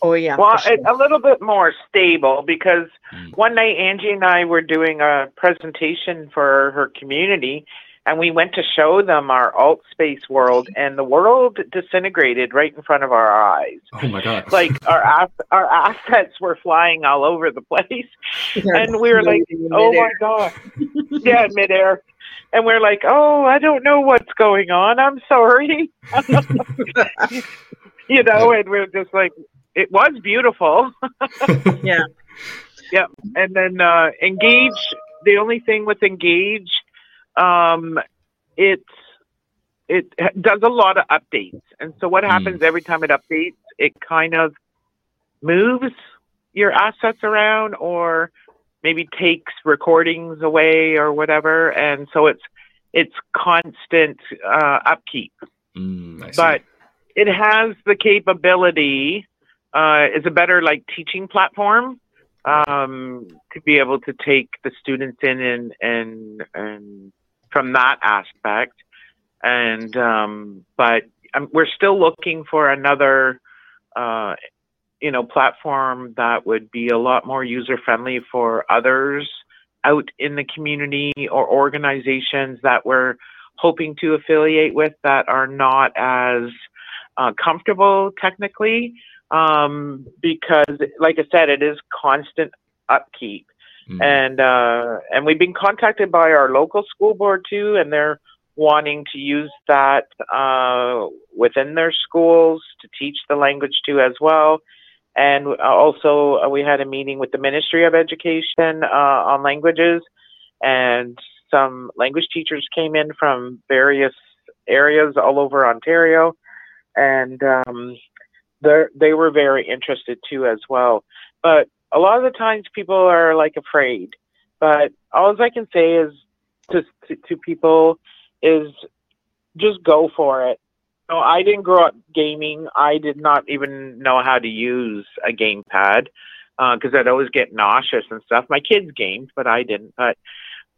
Oh yeah. Well, sure. a little bit more stable because mm. one night Angie and I were doing a presentation for her community, and we went to show them our alt space world, and the world disintegrated right in front of our eyes. Oh my god! Like our our assets were flying all over the place, and we were like, "Oh my god!" yeah, midair and we're like, "Oh, I don't know what's going on. I'm sorry." you know, and we're just like, it was beautiful. yeah. Yeah, and then uh, engage. The only thing with engage, um, it's it does a lot of updates, and so what happens mm. every time it updates, it kind of moves your assets around, or maybe takes recordings away or whatever, and so it's it's constant uh, upkeep. Mm, but it has the capability. Uh, it's a better like teaching platform um, to be able to take the students in and and and from that aspect. And um, but um, we're still looking for another uh, you know, platform that would be a lot more user friendly for others out in the community or organizations that we're hoping to affiliate with that are not as uh, comfortable technically um, because like i said it is constant upkeep. Mm-hmm. and uh, and we've been contacted by our local school board too and they're wanting to use that uh, within their schools to teach the language too as well. And also, uh, we had a meeting with the Ministry of Education uh, on languages, and some language teachers came in from various areas all over Ontario, and um, they were very interested too as well. But a lot of the times, people are like afraid. But all I can say is to, to, to people is just go for it no, I didn't grow up gaming. I did not even know how to use a gamepad because uh, I'd always get nauseous and stuff. My kids gamed, but I didn't. But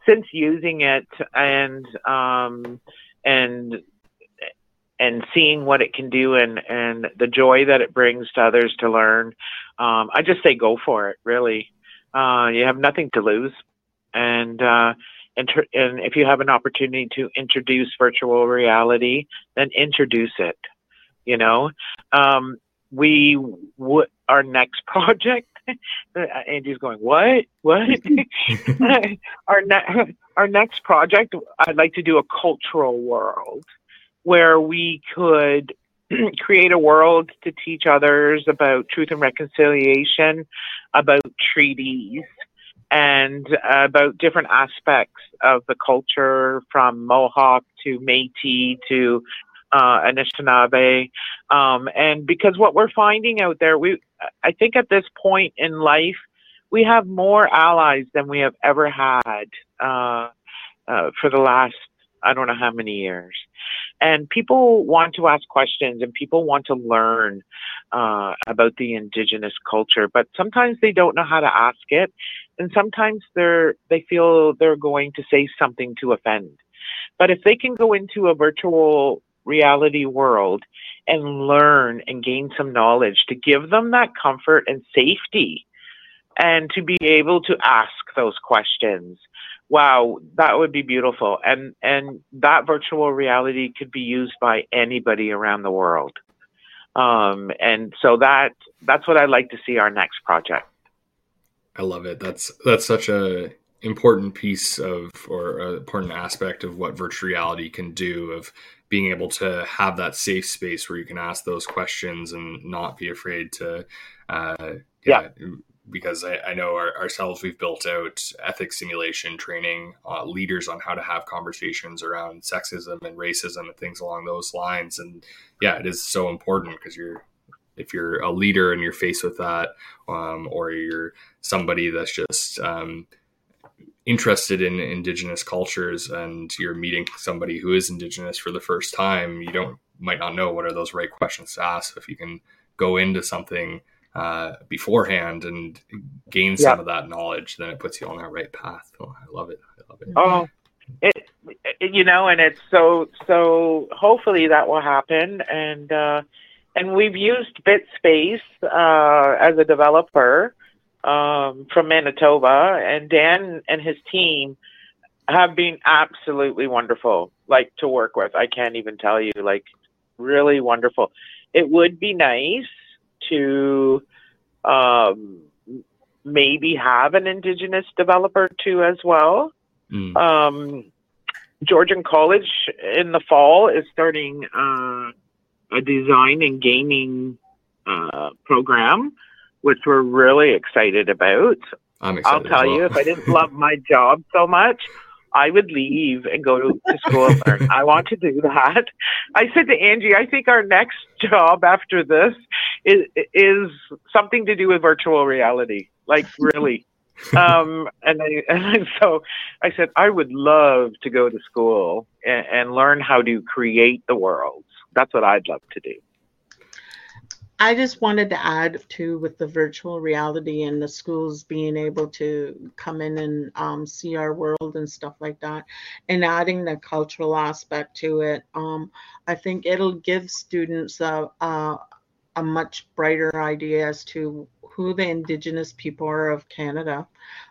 since using it and um, and and seeing what it can do and and the joy that it brings to others to learn, um, I just say go for it. Really, uh, you have nothing to lose, and uh, Inter- and if you have an opportunity to introduce virtual reality, then introduce it. You know, um, we w- our next project. Andy's going, what? What? our ne- our next project, I'd like to do a cultural world where we could create a world to teach others about truth and reconciliation, about treaties, and uh, about different aspects of the culture from Mohawk to Métis to uh, Anishinaabe. Um, and because what we're finding out there, we, I think at this point in life, we have more allies than we have ever had uh, uh, for the last, I don't know how many years. And people want to ask questions and people want to learn uh, about the indigenous culture, but sometimes they don't know how to ask it and sometimes they're they feel they're going to say something to offend But if they can go into a virtual reality world and learn and gain some knowledge to give them that comfort and safety and to be able to ask those questions wow that would be beautiful. And and that virtual reality could be used by anybody around the world. Um, and so that that's what i'd like to see our next project. I love it. That's that's such a important piece of or an important aspect of what virtual reality can do of being able to have that safe space where you can ask those questions and not be afraid to uh, yeah, yeah because I, I know our, ourselves we've built out ethics simulation training uh, leaders on how to have conversations around sexism and racism and things along those lines. And yeah it is so important because you're if you're a leader and you're faced with that um, or you're somebody that's just um, interested in indigenous cultures and you're meeting somebody who is indigenous for the first time you don't might not know what are those right questions to ask. If you can go into something uh, beforehand and gain some yeah. of that knowledge, then it puts you on that right path. Oh, I love it. I love it. Oh, it, it, you know, and it's so so. Hopefully that will happen, and uh, and we've used BitSpace uh, as a developer um, from Manitoba, and Dan and his team have been absolutely wonderful, like to work with. I can't even tell you, like really wonderful. It would be nice to um, maybe have an indigenous developer too as well. Mm. Um, Georgian College in the fall is starting uh, a design and gaming uh, program, which we're really excited about. I'm excited I'll tell well. you, if I didn't love my job so much, I would leave and go to, to school and learn. I want to do that. I said to Angie, I think our next job after this is is something to do with virtual reality. Like really. um, and, I, and so I said I would love to go to school and, and learn how to create the worlds. That's what I'd love to do. I just wanted to add to with the virtual reality and the schools being able to come in and um, see our world and stuff like that, and adding the cultural aspect to it. Um, I think it'll give students a, a, a much brighter idea as to who the Indigenous people are of Canada,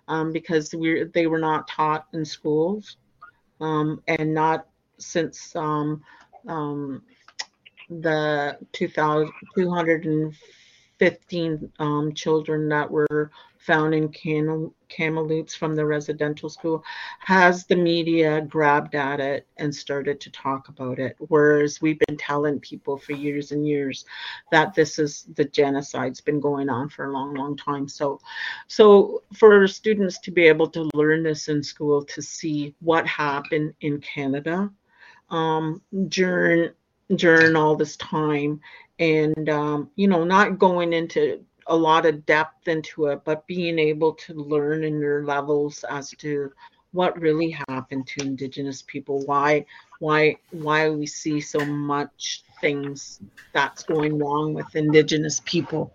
um, because we they were not taught in schools, um, and not since the 2,215 um, children that were found in Cam- Kamloops from the residential school, has the media grabbed at it and started to talk about it. Whereas we've been telling people for years and years that this is the genocide's been going on for a long, long time. So, so for students to be able to learn this in school, to see what happened in Canada um, during during all this time and um, you know not going into a lot of depth into it but being able to learn in your levels as to what really happened to indigenous people why why why we see so much things that's going wrong with indigenous people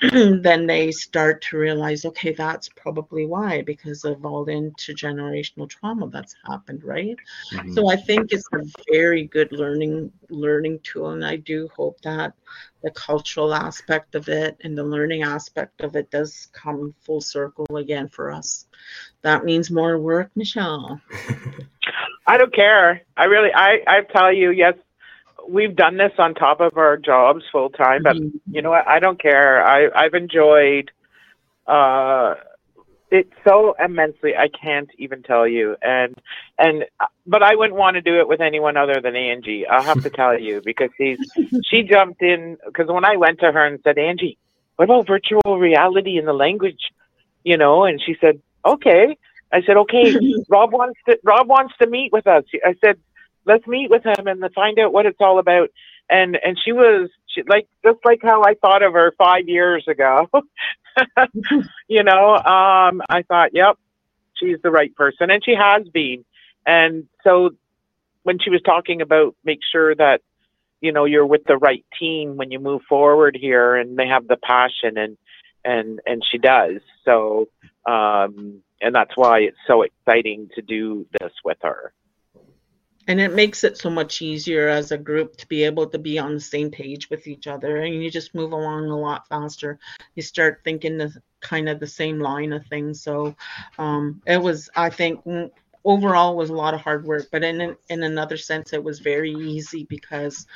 then they start to realize, okay, that's probably why, because of all the intergenerational trauma that's happened, right? Mm-hmm. So I think it's a very good learning learning tool, and I do hope that the cultural aspect of it and the learning aspect of it does come full circle again for us. That means more work, Michele. I don't care. I really, I, I tell you, yes, we've done this on top of our jobs full time, but mm-hmm. you know what? I don't care. I I've enjoyed uh it so immensely. I can't even tell you. And and but I wouldn't want to do it with anyone other than Angie. I'll have to tell you because she's she jumped in because when I went to her and said, Angie, what about virtual reality in the language? You know, and she said, okay. I said, okay. Rob wants to Rob wants to meet with us. I said, let's meet with him and find out what it's all about. And and she was she, like just like how I thought of her five years ago. you know, um, I thought, yep, she's the right person, and she has been. And so when she was talking about make sure that you know you're with the right team when you move forward here, and they have the passion, and and and she does. So um, and that's why it's so exciting to do this with her. And it makes it so much easier as a group to be able to be on the same page with each other. And you just move along a lot faster. You start thinking the kind of the same line of things. So um, it was i think overall was a lot of hard work but in in another sense it was very easy because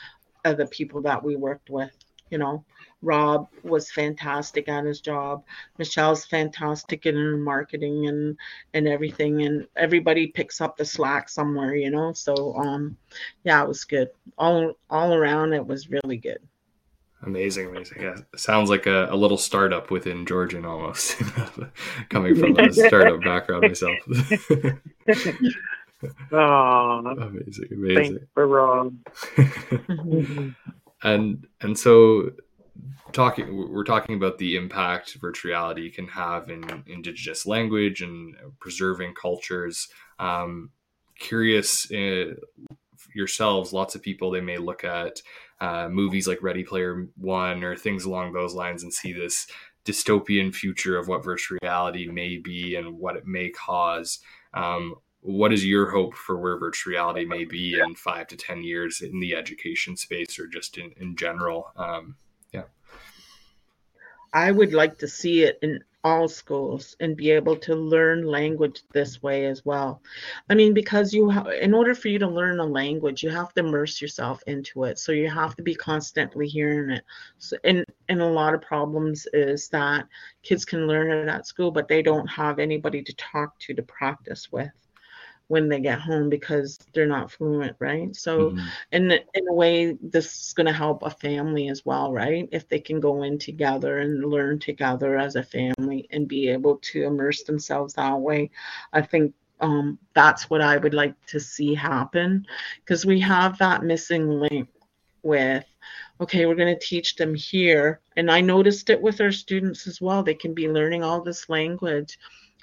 of the people that we worked with you know Rob was fantastic at his job. Michele's fantastic in her marketing and and everything, and everybody picks up the slack somewhere, you know. So um, yeah, it was good. All all around, it was really good. Amazing, amazing. Yeah, sounds like a, a little startup within Georgian almost, coming from a startup background myself. oh, amazing, amazing. Thanks for Rob. and and so talking we're talking about the impact virtual reality can have in indigenous language and preserving cultures. Um, curious uh, yourselves lots of people they may look at uh, movies like ready player one or things along those lines and see this dystopian future of what virtual reality may be and what it may cause. Um, what is your hope for where virtual reality may be in five to ten years in the education space or just in, in general? Um, I would like to see it in all schools and be able to learn language this way as well. I mean, because you, ha- in order for you to learn a language, you have to immerse yourself into it. So you have to be constantly hearing it. So, and and a lot of problems is that kids can learn it at school, but they don't have anybody to talk to to practice with when they get home because they're not fluent, right? So, mm-hmm. in in a way, this is going to help a family as well, right? If they can go in together and learn together as a family and be able to immerse themselves that way, I think um, that's what I would like to see happen because we have that missing link with okay, we're going to teach them here. And I noticed it with our students as well. They can be learning all this language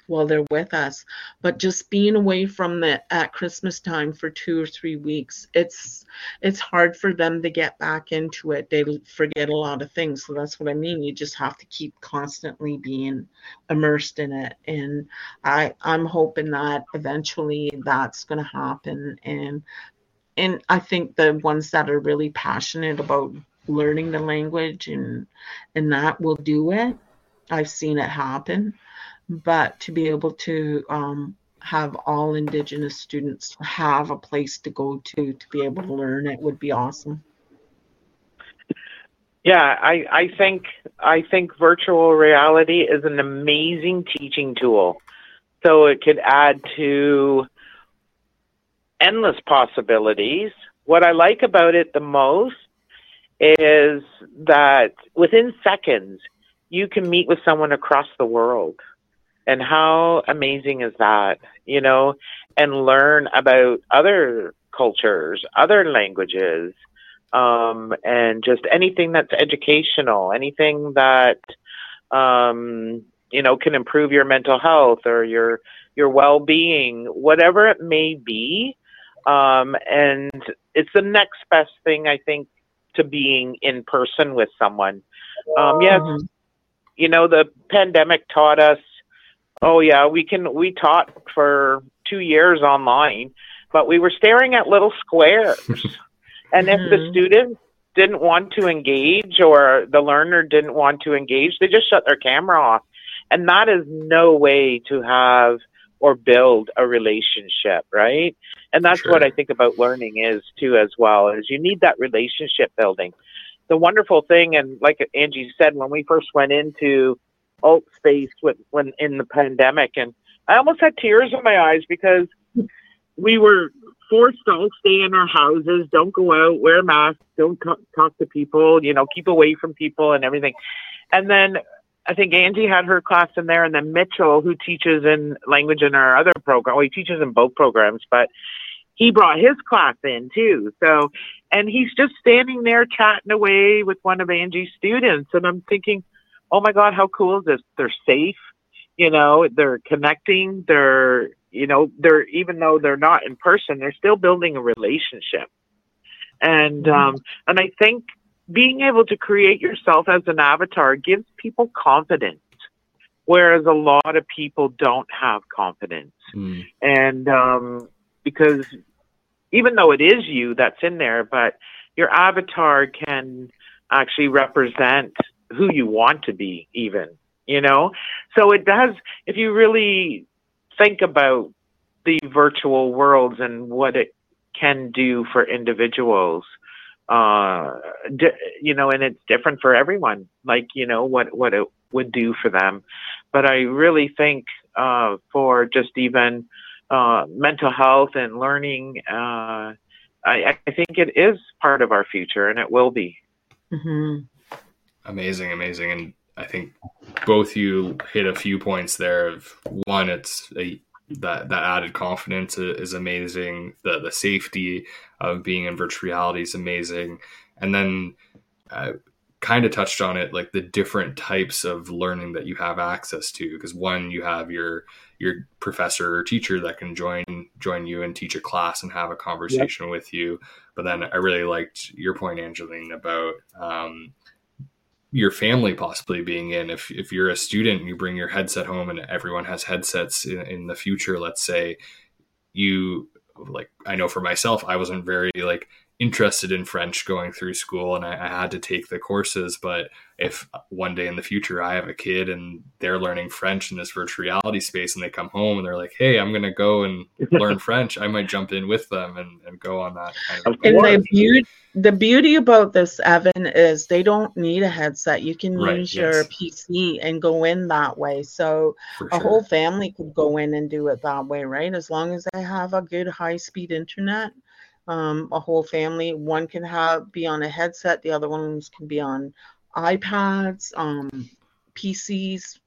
while they're with us. But just being away from it at christmas time for two or three weeks it's it's hard for them to get back into it. They forget a lot of things. So that's what i mean. You just have to keep constantly being immersed in it. And i i'm hoping that eventually that's going to happen. And and i think the ones that are really passionate about learning the language and and that will do it. I've seen it happen but to be able to um, have all indigenous students have a place to go to to be able to learn it would be awesome. Yeah i i think i think virtual reality is an amazing teaching tool. So it could add to endless possibilities. What i like about it the most is that within seconds you can meet with someone across the world and how amazing is that, you know, and learn about other cultures, other languages, um, and just anything that's educational, anything that, um, you know, can improve your mental health or your, your well-being, whatever it may be. Um, and it's the next best thing, I think, to being in person with someone. Um, yes, mm-hmm. you know, the pandemic taught us Oh yeah, we can. We taught for two years online, but we were staring at little squares. and if the mm-hmm. student didn't want to engage or the learner didn't want to engage, they just shut their camera off. And that is no way to have or build a relationship, right? And that's sure. what I think about learning is too as well, is you need that relationship building. The wonderful thing, and like Angie said, when we first went into alt space when, when in the pandemic, and I almost had tears in my eyes because we were forced to all stay in our houses, don't go out, wear masks, don't talk to people, you know, keep away from people and everything. And then I think Angie had her class in there, and then Mitchell, who teaches in language in our other program, well, he teaches in both programs, but he brought his class in too. So, and he's just standing there chatting away with one of Angie's students, and I'm thinking, oh my God, how cool is this? They're safe, you know, they're connecting, they're, you know, they're, even though they're not in person, they're still building a relationship. And, mm-hmm. um, and I think being able to create yourself as an avatar gives people confidence, whereas a lot of people don't have confidence. Mm. And, um, because even though it is you that's in there, but your avatar can actually represent who you want to be, even, you know? So it does, if you really think about the virtual worlds and what it can do for individuals, uh, di- you know, and it's different for everyone, like, you know, what, what it would do for them. But I really think, uh, for just even, uh, mental health and learning, uh, I, I think it is part of our future and it will be. Mm-hmm. Amazing, amazing. And I think both you hit a few points there of one, it's a, that, that added confidence is amazing. The, the safety of being in virtual reality is amazing. And then, uh, kind of touched on it like the different types of learning that you have access to because one you have your your professor or teacher that can join join you and teach a class and have a conversation yep. with you but then i really liked your point angeline about um, your family possibly being in. If, if you're a student and you bring your headset home and everyone has headsets in, in the future let's say you like i know for myself i wasn't very like interested in French going through school and I, I, had to take the courses. But if one day in the future I have a kid and they're learning French in this virtual reality space and they come home and they're like, hey, I'm going to go and learn French, I might jump in with them and, and go on that. Kind of and the beauty, the beauty about this, Evan, is they don't need a headset. You can right, use yes. your PC and go in that way. So For a sure. whole family could go in and do it that way, right? As long as they have a good high speed internet um, a whole family. One can have be on a headset, the other ones can be on iPads, um, PCs,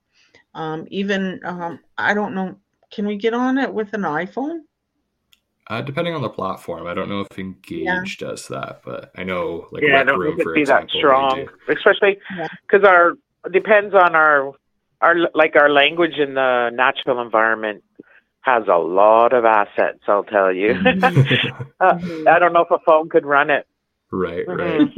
um, even um, I don't know. Can we get on it with an iPhone? Uh, depending on the platform, I don't know if Engage yeah. does that, but I know like yeah, Rec I don't Room, think for be example, that strong, especially because yeah. our depends on our our like our language in the natural environment has a lot of assets, I'll tell you. Mm-hmm. uh, I don't know if a phone could run it. Right, right.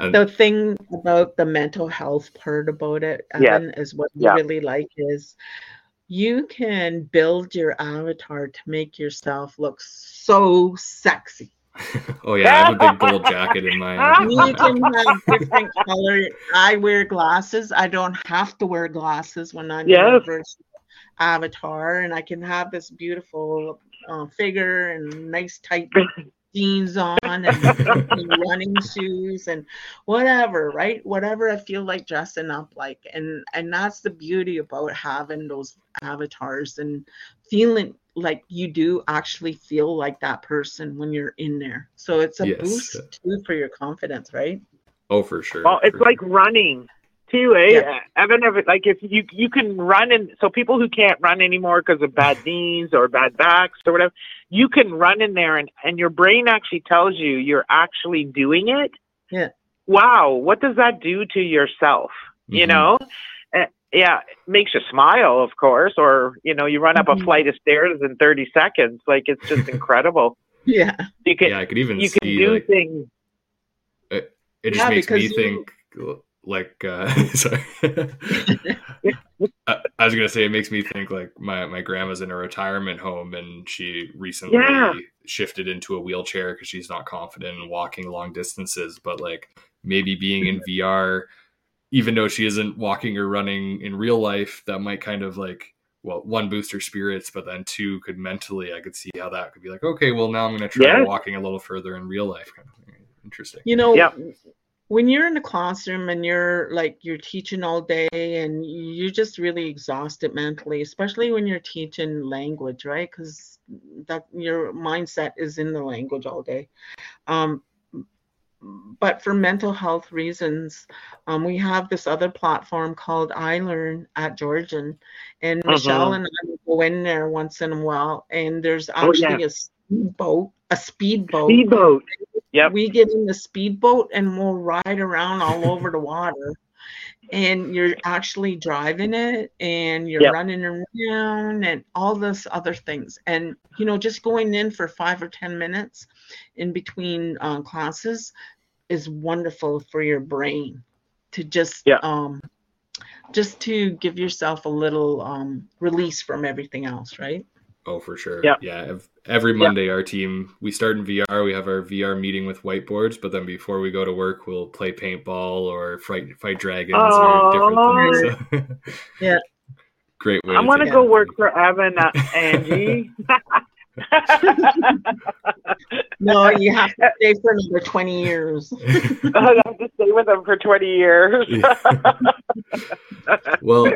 the thing about the mental health part about it, Evan, yeah. is what yeah. really like is you can build your avatar to make yourself look so sexy. oh yeah, I have a big gold jacket in my. You can have different color. I wear glasses. I don't have to wear glasses when I'm yes. in avatar and I can have this beautiful uh, figure and nice tight jeans on and, and, running shoes and whatever right? Whatever i feel like dressing up like. And and that's the beauty about having those avatars and feeling like you do actually feel like that person when you're in there. So it's a yes. boost too for your confidence right? Oh for sure well it's for like sure. running too, eh? Yeah. Evan, ever like if you you can run and so people who can't run anymore because of bad knees or bad backs or whatever, you can run in there and and your brain actually tells you you're actually doing it. Yeah. Wow, what does that do to yourself? Mm-hmm. You know. Uh, yeah, it makes you smile, of course, or you know, you run up mm-hmm. a flight of stairs in 30 seconds. Like it's just incredible. yeah, you can. Yeah, I could even you see, can do like, things. It, it just yeah, makes me you, think like uh sorry I, I, was gonna say it makes me think like my my grandma's in a retirement home and she recently yeah. shifted into a wheelchair because she's not confident in walking long distances but like maybe being in vr even though she isn't walking or running in real life that might kind of like well one boost her spirits but then two could mentally i could see how that could be like okay well now i'm gonna try yeah. walking a little further in real life kind of thing interesting you know yeah when you're in the classroom and you're like you're teaching all day and you're just really exhausted mentally especially when you're teaching language right because that your mindset is in the language all day um, but for mental health reasons um, we have this other platform called iLearn at georgian and uh-huh. michele and i go in there once in a while and there's actually oh, yeah. a speedboat a speedboat speedboat yeah, we get in the speedboat and we'll ride around all over the water. And you're actually driving it and you're yep. running around and all those other things. And, you know, just going in for five or 10 minutes in between uh, classes is wonderful for your brain to just, yeah. um, just to give yourself a little um, release from everything else, right? Oh, for sure. Yeah. Yeah. Every Monday, our team, we start in VR. We have our VR meeting with whiteboards, but then before we go to work, we'll play paintball or fight, fight dragons or different things. So, Yeah. Great way I to want to go work for Evan, uh, Angie. No, you have to stay for another 20 years. I have to stay with them for 20 years. well,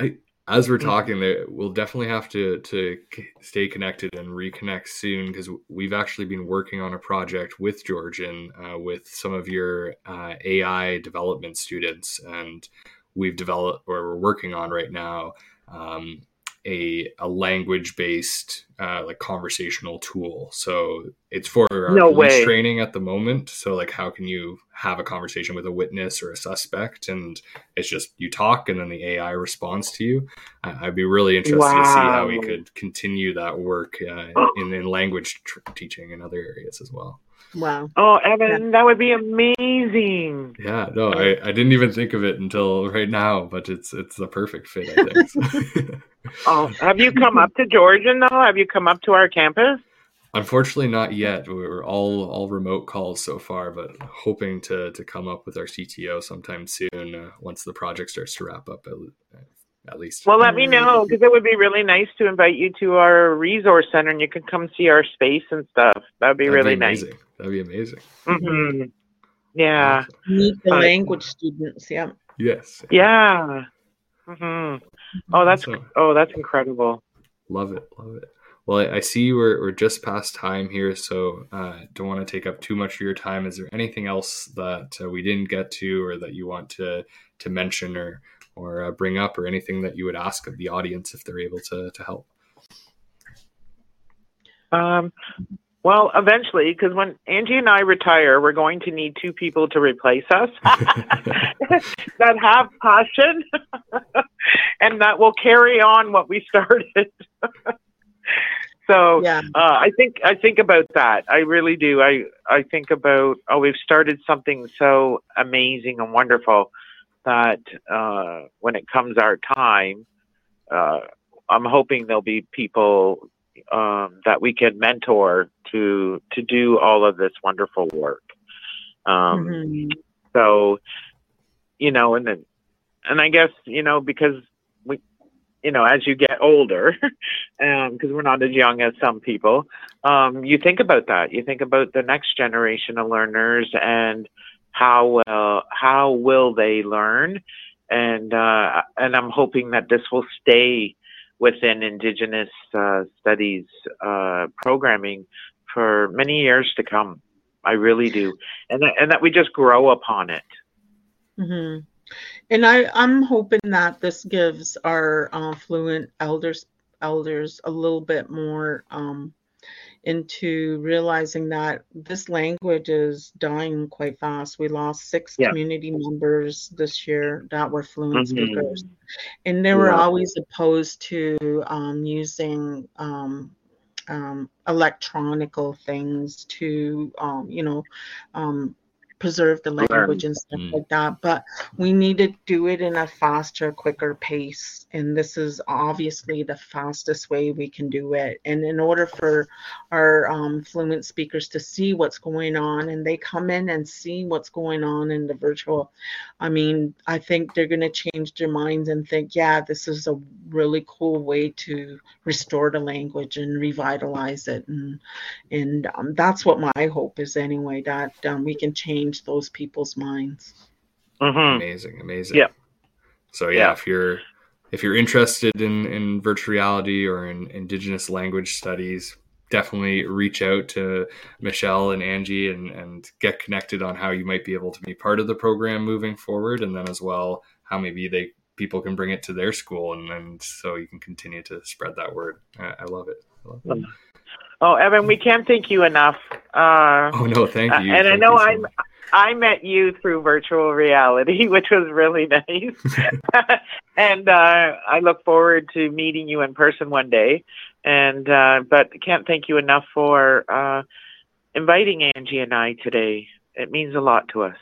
I, as we're talking, there, we'll definitely have to to stay connected and reconnect soon because we've actually been working on a project with Georgian uh, with some of your uh, AI development students, and we've developed or we're working on right now um, a a language based uh, like conversational tool. So it's for our No police way. training at the moment. So like, how can you have a conversation with a witness or a suspect and it's just you talk and then the AI responds to you. I- I'd be really interested to see how we could continue that work uh, in, in language tr- teaching in other areas as well. Wow. oh, Evan, that would be amazing. Yeah, no, I, I didn't even think of it until right now, but it's it's the perfect fit, I think. Oh, have you come up to Georgian though? Have you come up to our campus? Unfortunately, not yet. We're all all remote calls so far, but hoping to to come up with our CTO sometime soon uh, once the project starts to wrap up. At, at least. Well, let me know because it would be really nice to invite you to our resource center and you can come see our space and stuff. That would be That'd really be nice. amazing. That'd be amazing. hmm Yeah. Meet the Right. language students. Yeah. Yes. Yeah. Hmm Oh, that's So- oh, that's incredible. Love it, love it. Well, I, I see we're, we're just past time here, so uh, don't want to take up too much of your time. Is there anything else that uh, we didn't get to, or that you want to to mention or or uh, bring up, or anything that you would ask of the audience if they're able to to help? Um, well, eventually, because when Angie and I retire, we're going to need two people to replace us that have passion and that will carry on what we started. so Yeah. uh, I think I think about that. I really do. I I think about oh, we've started something so amazing and wonderful that uh, when it comes our time, uh, I'm hoping there'll be people um, that we can mentor to to do all of this wonderful work. Um, Mhm. So, you know, and then, and I guess you know because we, you know, as you get older, because we're not as young as some people, um, you think about that. You think about the next generation of learners and how well how will they learn, and uh, and I'm hoping that this will stay within Indigenous uh, studies uh, programming for many years to come. I really do, and that, and that we just grow upon it. Mm-hmm. And I, I'm hoping that this gives our uh, fluent elders elders a little bit more um, into realizing that this language is dying quite fast. We lost six Yeah. community members this year that were fluent Mhm. speakers, and they were Yeah. always opposed to um, using um, um, electronical things to, um, you know, um, preserve the language and stuff Mm. like that. But we need to do it in a faster, quicker pace. And this is obviously the fastest way we can do it. And in order for our um, fluent speakers to see what's going on and they come in and see what's going on in the virtual, I mean, I think they're going to change their minds and think, yeah, this is a really cool way to restore the language and revitalize it. And, and um, that's what my hope is anyway, that um, we can change those people's minds. hmm Amazing, amazing. Yeah. So yeah, Yeah. if you're if you're interested in in virtual reality or in indigenous language studies, definitely reach out to Michele and Angie and and get connected on how you might be able to be part of the program moving forward, and then as well how maybe they people can bring it to their school and and so you can continue to spread that word. I, I love it. I love it. Oh, Evan, we can't thank you enough. Uh, Oh no, thank Uh, you. and I know so I'm- much. I met you through virtual reality, which was really nice. and uh, I look forward to meeting you in person one day. And uh, but can't thank you enough for uh, inviting Angie and I today. It means a lot to us.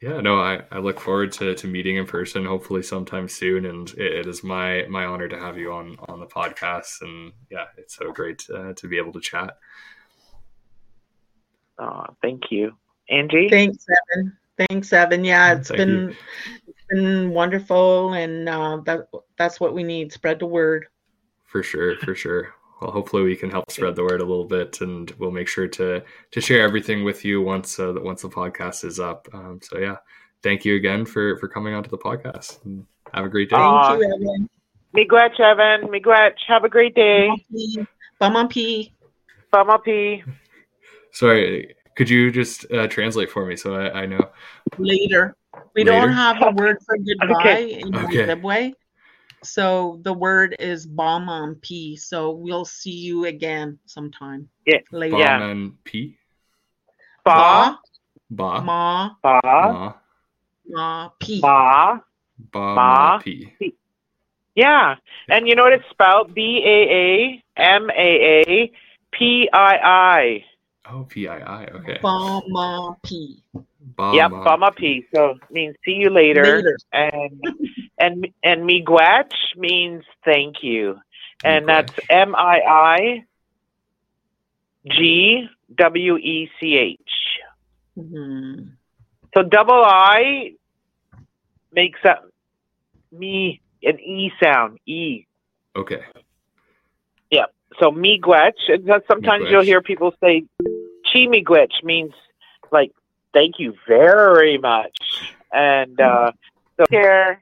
Yeah, no, I, I look forward to, to meeting in person, hopefully sometime soon. And it, it is my my honor to have you on on the podcast. And yeah, it's so great uh, to be able to chat. Oh, thank you, Angie. Thanks, Evan. Thanks, Evan. Yeah, it's Thank been it's been wonderful, and uh, that that's what we need. Spread the word. For sure, for sure. Well, hopefully we can help spread the word a little bit, and we'll make sure to to share everything with you once uh, once the podcast is up. Um, so yeah, thank you again for for coming onto the podcast. And have a great day. Aw. Thank you, Evan. Miigwech, Evan. Miigwech. Have a great day. Baamaapii. Baamaapii. Sorry, could you just uh, translate for me so I, I know? Later. We Later? don't have a word for goodbye Okay. in Okay. Ojibwe. So the word is Bamampi. So we'll see you again sometime. Yeah. Later. Yeah. Bauman P. Ba. Ba. Ma. Ba. Ma. Ma. P. Ba. Ba. Ba. Ma. P. Yeah. And you know what it's spelled? B A A M A A P I I. Oh, P I I. Okay. Baamaapii. Ba. Yep, Ma Baamaapii. So it means see you later. Later. And and and Miigwech means thank you. And that's Miigwech. M I I G W E C H. Mhm. So double I makes up me an E sound. E. Okay. Yep. So miigwech. And then sometimes Miigwech. you'll hear people say chi miigwech means like thank you very much. And uh so here